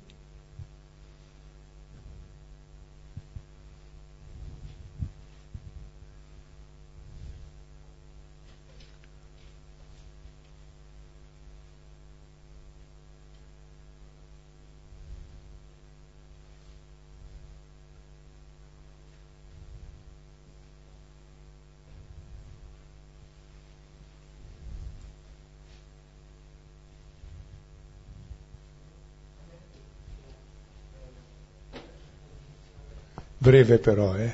Breve però, eh?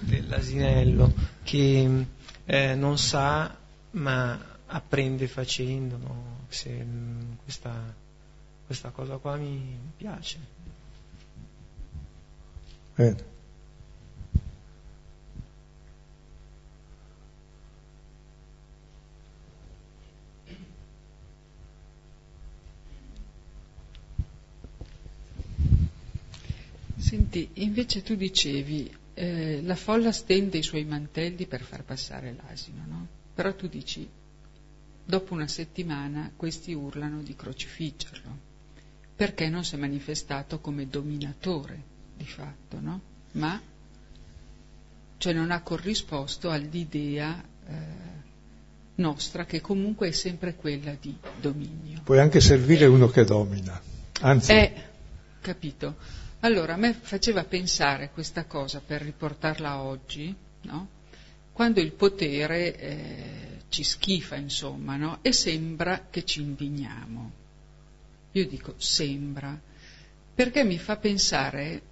dell'asinello che eh, non sa ma apprende facendo, no? Se, mm, questa, questa cosa qua mi piace. Bene. Senti, invece tu dicevi, eh, la folla stende i suoi mantelli per far passare l'asino, no? Però tu dici, dopo una settimana questi urlano di crocifiggerlo, perché non si è manifestato come dominatore, di fatto, no? Ma, cioè non ha corrisposto all'idea eh, nostra, che comunque è sempre quella di dominio. Puoi anche servire uno che domina, anzi... È, capito? Allora, a me faceva pensare questa cosa per riportarla oggi, no? quando il potere eh, ci schifa, insomma, no? e sembra che ci indigniamo. Io dico sembra, perché mi fa pensare,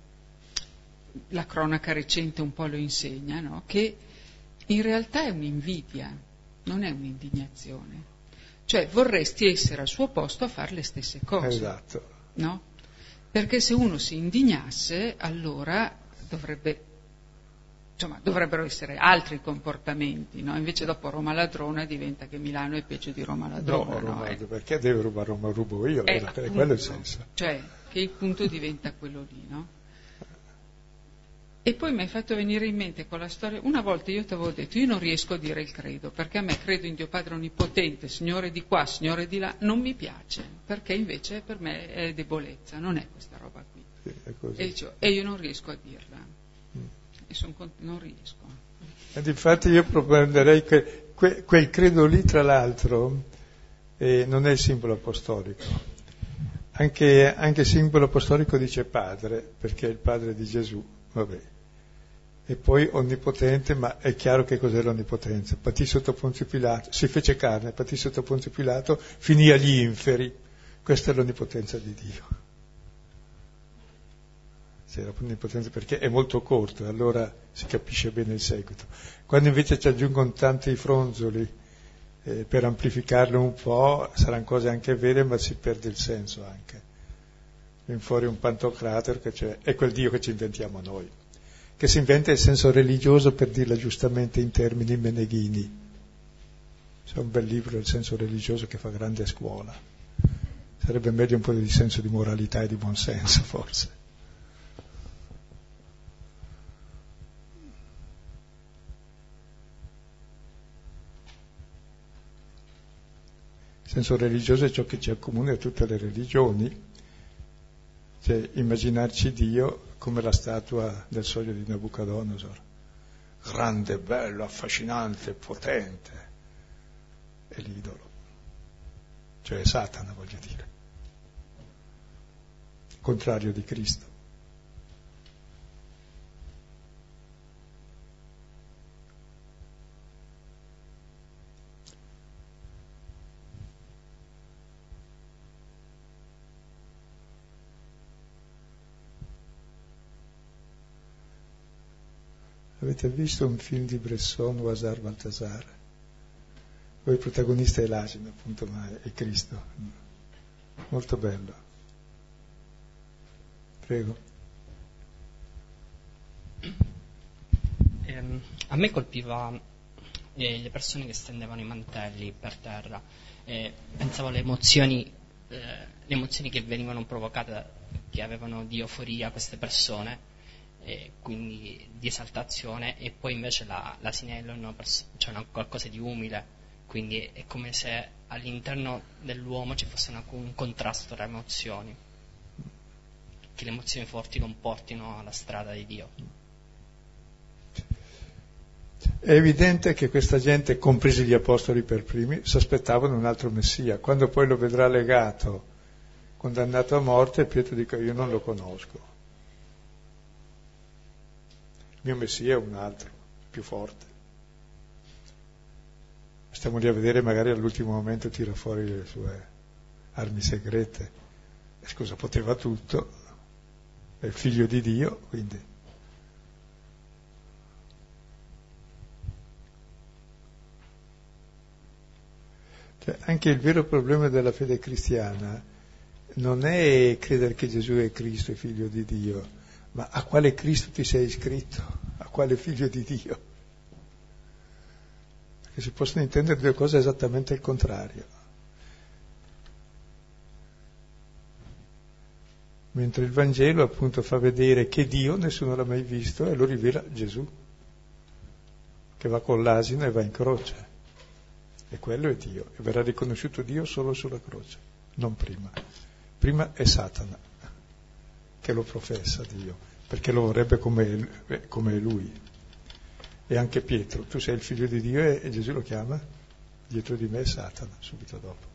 la cronaca recente un po' lo insegna, no? che in realtà è un'invidia, non è un'indignazione. Cioè vorresti essere al suo posto a fare le stesse cose. Esatto. No? Perché se uno si indignasse, allora dovrebbe insomma, dovrebbero essere altri comportamenti, no? invece dopo Roma ladrona diventa che Milano è peggio di Roma ladrona. No, no? Roma, Eh, perché deve rubare Roma, rubo io, eh, è appunto, quello il senso. Cioè, che il punto diventa quello lì, no? E poi mi hai fatto venire in mente con la storia, una volta io ti avevo detto, io non riesco a dire il credo, perché a me credo in Dio Padre Onnipotente, Signore di qua, Signore di là, non mi piace, perché invece per me è debolezza, non è questa roba qui. Sì. E, dicevo, e io non riesco a dirla, Mm. e son non riesco. Ed infatti io proponderei che que- quel credo lì, tra l'altro, eh, non è il simbolo apostolico. Anche, anche il simbolo apostolico dice padre, perché è il padre di Gesù, vabbè. E poi onnipotente, ma è chiaro che cos'è l'onnipotenza. Patì sotto Ponzio Pilato, si fece carne, patì sotto Ponzio Pilato, finì agli inferi. Questa è l'onnipotenza di Dio. Sì, l'onnipotenza perché è molto corto, allora si capisce bene il seguito. Quando invece ci aggiungono tanti fronzoli eh, per amplificarlo un po', saranno cose anche vere, ma si perde il senso anche. Viene fuori un pantocrator che è quel Dio che ci inventiamo noi, che si inventa il senso religioso per dirla giustamente in termini meneghini. C'è un bel libro Il senso religioso che fa grande scuola. Sarebbe meglio un po' di senso di moralità e di buonsenso, forse. Il senso religioso è ciò che ci accomuna a tutte le religioni, cioè immaginarci Dio come la statua del sogno di Nabucodonosor, grande, bello, affascinante, potente, è l'idolo, cioè Satana voglio dire, contrario di Cristo. Avete visto un film di Bresson, Wasar Baltasar? Poi il protagonista è l'asino, appunto, ma è Cristo. Molto bello. Prego. Ehm, a me colpiva eh, le persone che stendevano i mantelli per terra. Eh, pensavo alle emozioni, eh, le emozioni che venivano provocate, che avevano di euforia queste persone e quindi di esaltazione e poi invece la, l'asinello è pers- cioè una, qualcosa di umile, quindi è come se all'interno dell'uomo ci fosse una- un contrasto tra emozioni, che le emozioni forti non portino alla strada di Dio. È evidente che questa gente, compresi gli apostoli per primi, si aspettavano un altro Messia. Quando poi lo vedrà legato, condannato a morte, Pietro dice io non lo conosco. Mio Messia è un altro, più forte. Stiamo lì a vedere, magari all'ultimo momento tira fuori le sue armi segrete. E scusa, poteva tutto, è figlio di Dio, quindi. Cioè, anche il vero problema della fede cristiana non è credere che Gesù è Cristo, è figlio di Dio, ma a quale Cristo ti sei iscritto, a quale figlio di Dio. Perché si possono intendere due cose esattamente il contrario. Mentre il Vangelo appunto fa vedere che Dio nessuno l'ha mai visto e lo rivela Gesù, che va con l'asino e va in croce. E quello è Dio, e verrà riconosciuto Dio solo sulla croce, non prima. Prima è Satana che lo professa Dio, perché lo vorrebbe come, come lui. E anche Pietro, tu sei il figlio di Dio e, e Gesù lo chiama? Dietro di me Satana, subito dopo.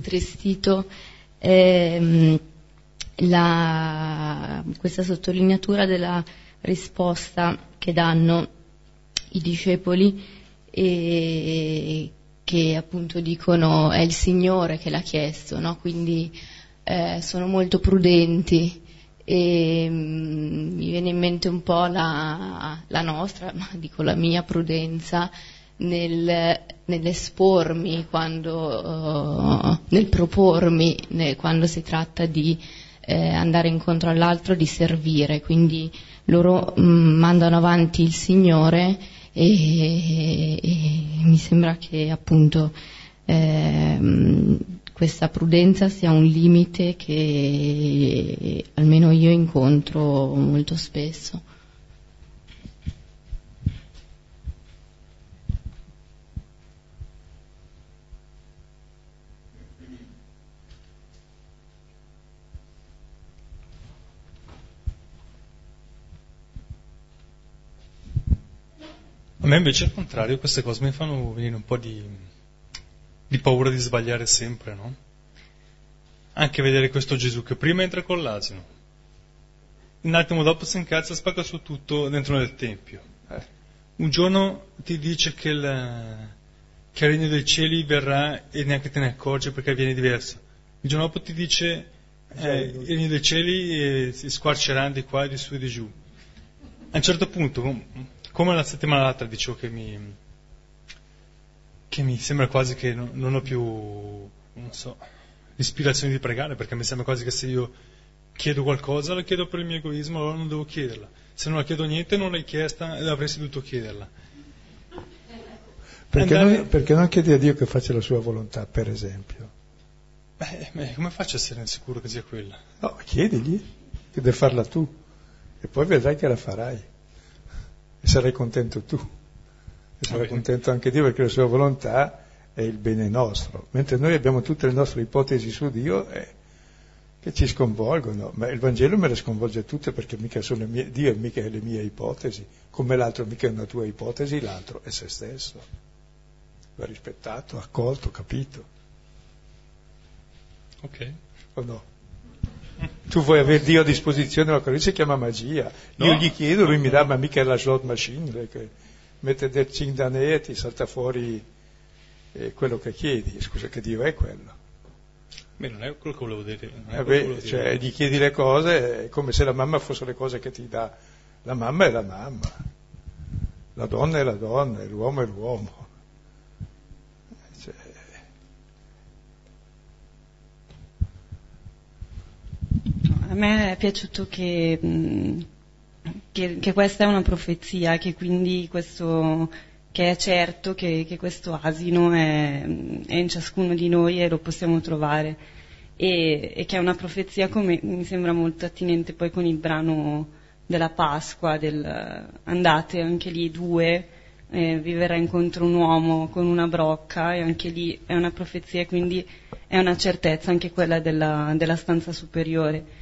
intristito ehm, la- questa sottolineatura della risposta che danno i discepoli e che appunto dicono è il Signore che l'ha chiesto, no? quindi eh, sono molto prudenti e mm, mi viene in mente un po' la, la nostra, ma dico la mia prudenza nel, nell'espormi, quando, uh, nel propormi, nel, quando si tratta di eh, andare incontro all'altro, di servire, quindi loro mh, mm, mandano avanti il Signore e, e, e mi sembra che appunto eh, questa prudenza sia un limite che almeno io incontro molto spesso. A me invece al contrario queste cose mi fanno venire un po' di, di paura di sbagliare sempre, no? Anche vedere questo Gesù che prima entra con l'asino, un attimo dopo si incazza e spacca su tutto dentro nel Tempio. Eh. Un giorno ti dice che il, che il regno dei cieli verrà e neanche te ne accorgi perché viene diverso. Il giorno dopo ti dice eh, il regno dei cieli eh, si squarceranno di qua, di su e di giù. A un certo punto come la settimana l'altra dicevo che mi, che mi sembra quasi che non, non ho più, non so, l'ispirazione di pregare, perché mi sembra quasi che se io chiedo qualcosa la chiedo per il mio egoismo, allora non devo chiederla. Se non la chiedo niente non l'hai chiesta e avresti dovuto chiederla. Perché, Andare... non, perché non chiedi a Dio che faccia la sua volontà, per esempio? Beh, come faccio a essere sicuro che sia quella? No, chiedigli che deve farla tu e poi vedrai che la farai e sarai contento tu, e sarai contento anche Dio perché la sua volontà è il bene nostro, mentre noi abbiamo tutte le nostre ipotesi su Dio eh, che ci sconvolgono, ma il Vangelo me le sconvolge tutte perché mica sono mie, Dio mica è le mie ipotesi, come l'altro mica è una tua ipotesi, l'altro è se stesso. Va rispettato, accolto, capito. Ok. O no? Tu vuoi avere Dio a disposizione, ma quello si chiama magia. No. Io gli chiedo, lui mi dà, ma mica è la slot machine, che mette del cindanè e ti salta fuori eh, quello che chiedi. Scusa, che Dio è quello? Beh, non è quello che volevo dire. Vabbè, volevo cioè, dire. gli chiedi le cose come se la mamma fosse le cose che ti dà. La mamma è la mamma, la donna è la donna, l'uomo è l'uomo. A me è piaciuto che, che, che, questa è una profezia, che quindi questo, che è certo che, che questo asino è, è, in ciascuno di noi e lo possiamo trovare. E, e, che è una profezia come mi sembra molto attinente poi con il brano della Pasqua, del andate anche lì due, eh, vi verrà incontro un uomo con una brocca e anche lì è una profezia quindi è una certezza anche quella della, della stanza superiore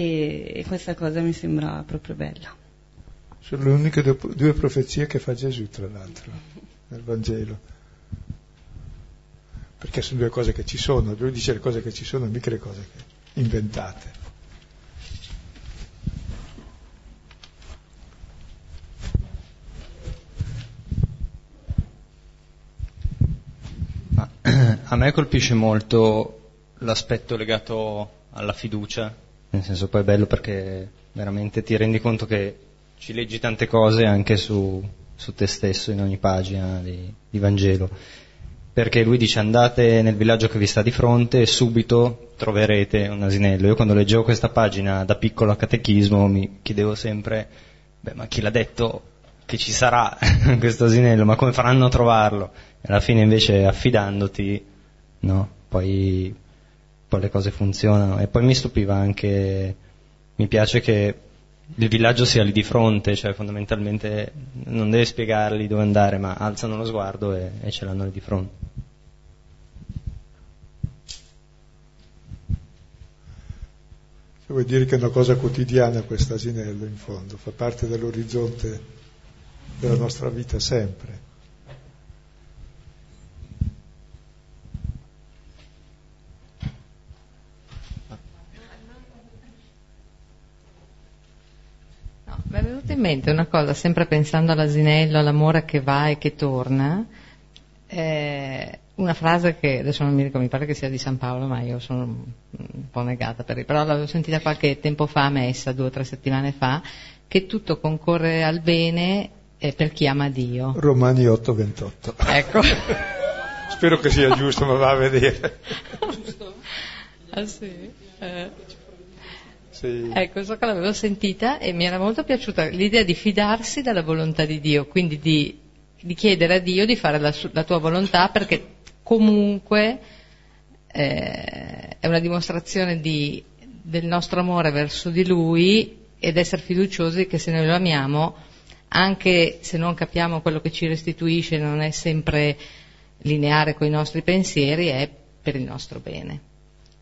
e, e questa cosa mi sembra proprio bella. Sono le uniche due profezie che fa Gesù, tra l'altro, nel Vangelo. Perché sono due cose che ci sono, lui dice le cose che ci sono, mica le cose che inventate. a me colpisce molto l'aspetto legato alla fiducia nel senso poi è bello perché veramente ti rendi conto che ci leggi tante cose anche su, su te stesso in ogni pagina di, di, Vangelo. Perché lui dice andate nel villaggio che vi sta di fronte e subito troverete un asinello. Io quando leggevo questa pagina da piccolo a catechismo mi chiedevo sempre, beh ma chi l'ha detto che ci sarà questo asinello, ma come faranno a trovarlo? E alla fine invece affidandoti, no? Poi poi le cose funzionano. E poi mi stupiva anche, mi piace che il villaggio sia lì di fronte, cioè fondamentalmente non deve spiegargli dove andare, ma alzano lo sguardo e, e ce l'hanno lì di fronte. Vuol dire che è una cosa quotidiana questo asinello in fondo, fa parte dell'orizzonte della nostra vita sempre. Mi è venuta in mente una cosa, sempre pensando all'asinello, all'amore che va e che torna, eh, una frase che adesso non mi ricordo, mi pare che sia di San Paolo, ma io sono, un po' negata, per, però l'avevo sentita qualche tempo fa, messa due o tre settimane fa, che tutto concorre al bene eh, per chi ama Dio. Romani 8:28. Ecco. Spero che sia giusto, ma va a vedere. Giusto? Ah sì? Eh. Sì. Ecco, so che l'avevo sentita e mi era molto piaciuta l'idea di fidarsi della volontà di Dio, quindi di, di chiedere a Dio di fare la, la tua volontà perché comunque eh, è una dimostrazione di, del nostro amore verso di Lui ed essere fiduciosi che se noi lo amiamo, anche se non capiamo quello che ci restituisce, non è sempre lineare con i nostri pensieri, è per il nostro bene.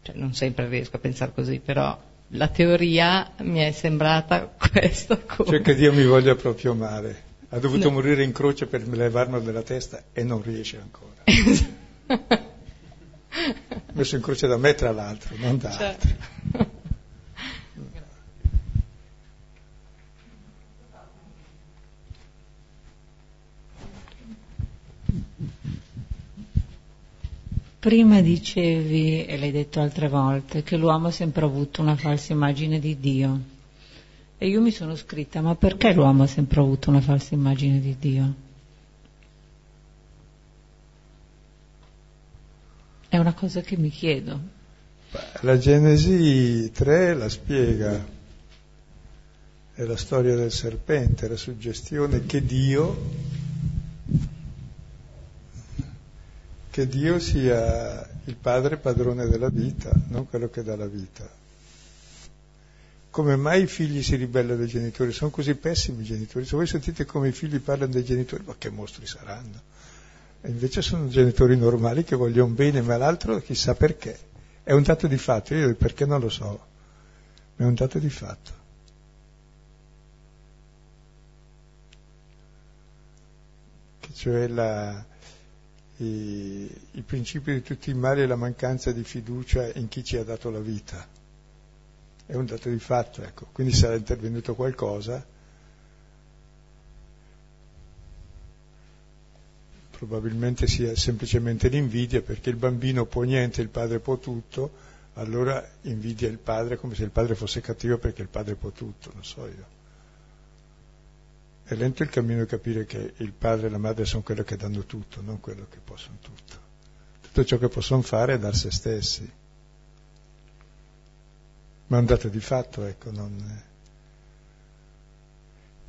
Cioè, non sempre riesco a pensare così, però la teoria mi è sembrata questa. Come... Cioè che Dio mi voglia proprio male. Ha dovuto no. morire in croce per levarmelo dalla testa e non riesce ancora. Messo in croce da me tra l'altro, non da certo. altri. Prima dicevi, e l'hai detto altre volte, che l'uomo ha sempre avuto una falsa immagine di Dio. E io mi sono scritta, ma perché l'uomo ha sempre avuto una falsa immagine di Dio? È una cosa che mi chiedo. La Genesi 3 la spiega, è la storia del serpente, la suggestione che Dio che Dio sia il padre padrone della vita, non quello che dà la vita. Come mai i figli si ribellano ai genitori? Sono così pessimi i genitori. Se voi sentite come i figli parlano dei genitori, ma che mostri saranno? E invece sono genitori normali che vogliono bene, ma l'altro chissà perché. È un dato di fatto, io perché non lo so, ma è un dato di fatto. Che cioè la, il principio di tutti i mali è la mancanza di fiducia in chi ci ha dato la vita. È un dato di fatto, ecco. Quindi sarà intervenuto qualcosa, probabilmente sia semplicemente l'invidia, perché il bambino può niente, il padre può tutto, allora invidia il padre come se il padre fosse cattivo perché il padre può tutto, non so io. È lento il cammino di capire che il padre e la madre sono quello che danno tutto, non quello che possono tutto. Tutto ciò che possono fare è dar se stessi. Ma è un dato di fatto, ecco, non...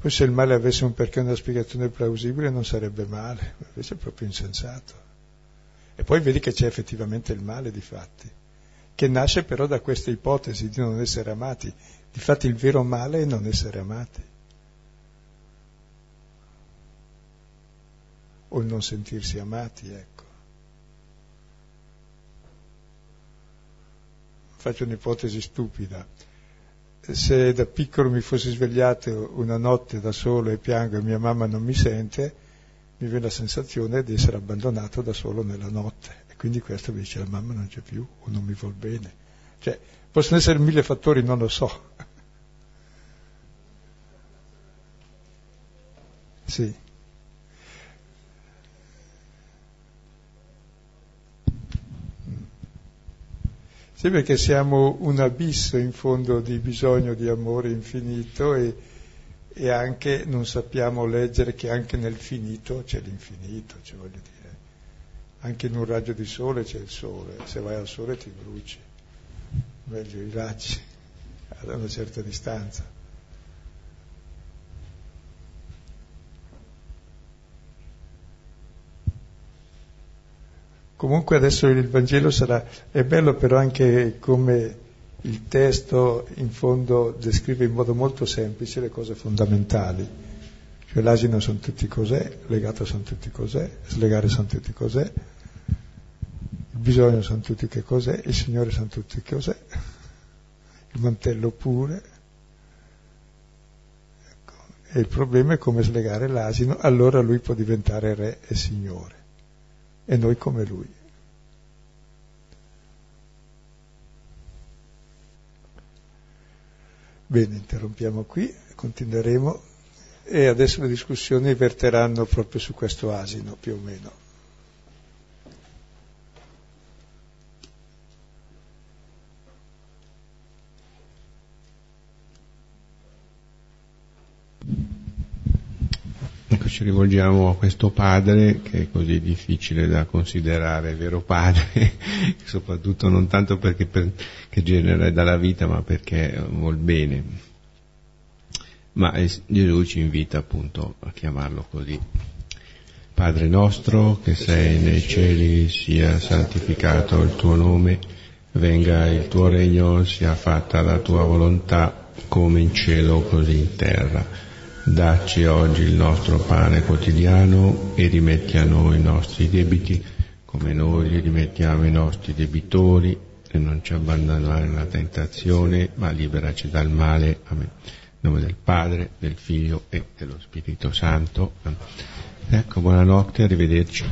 Poi se il male avesse un perché una spiegazione plausibile non sarebbe male, invece è proprio insensato. E poi vedi che c'è effettivamente il male di fatti, che nasce però da questa ipotesi di non essere amati. Difatti il vero male è non essere amati. O il non sentirsi amati, ecco. Faccio un'ipotesi stupida. Se da piccolo mi fossi svegliato una notte da solo e piango e mia mamma non mi sente, mi viene la sensazione di essere abbandonato da solo nella notte. E quindi questo mi dice la mamma non c'è più o non mi vuol bene. Cioè, possono essere mille fattori, non lo so. Sì. Sì, perché siamo un abisso in fondo di bisogno di amore infinito e, e, anche non sappiamo leggere che anche nel finito c'è l'infinito, cioè voglio dire, anche in un raggio di sole c'è il sole, se vai al sole ti bruci, meglio i raggi ad una certa distanza. Comunque adesso il Vangelo sarà, è bello però anche come il testo in fondo descrive in modo molto semplice le cose fondamentali. Cioè l'asino sono tutti cos'è, legato sono tutti cos'è, slegare sono tutti cos'è, il bisogno sono tutti che cos'è, il Signore sono tutti che cos'è, il mantello pure. Ecco. E il problema è come slegare l'asino, allora lui può diventare re e Signore e noi come lui. Bene, interrompiamo qui, continueremo e adesso le discussioni verteranno proprio su questo asino più o meno. thank ci rivolgiamo a questo padre che è così difficile da considerare vero padre, soprattutto non tanto perché per, che genera dalla vita, ma perché vuol bene. Ma Gesù ci invita appunto a chiamarlo così. Padre nostro che sei nei cieli, sia santificato il tuo nome, venga il tuo regno, sia fatta la tua volontà, come in cielo così in terra. Dacci oggi il nostro pane quotidiano e rimetti a noi i nostri debiti come noi li rimettiamo ai nostri debitori e non ci abbandonare nella tentazione ma liberaci dal male. Amen. In nome del Padre, del Figlio e dello Spirito Santo. Ecco, buonanotte, arrivederci.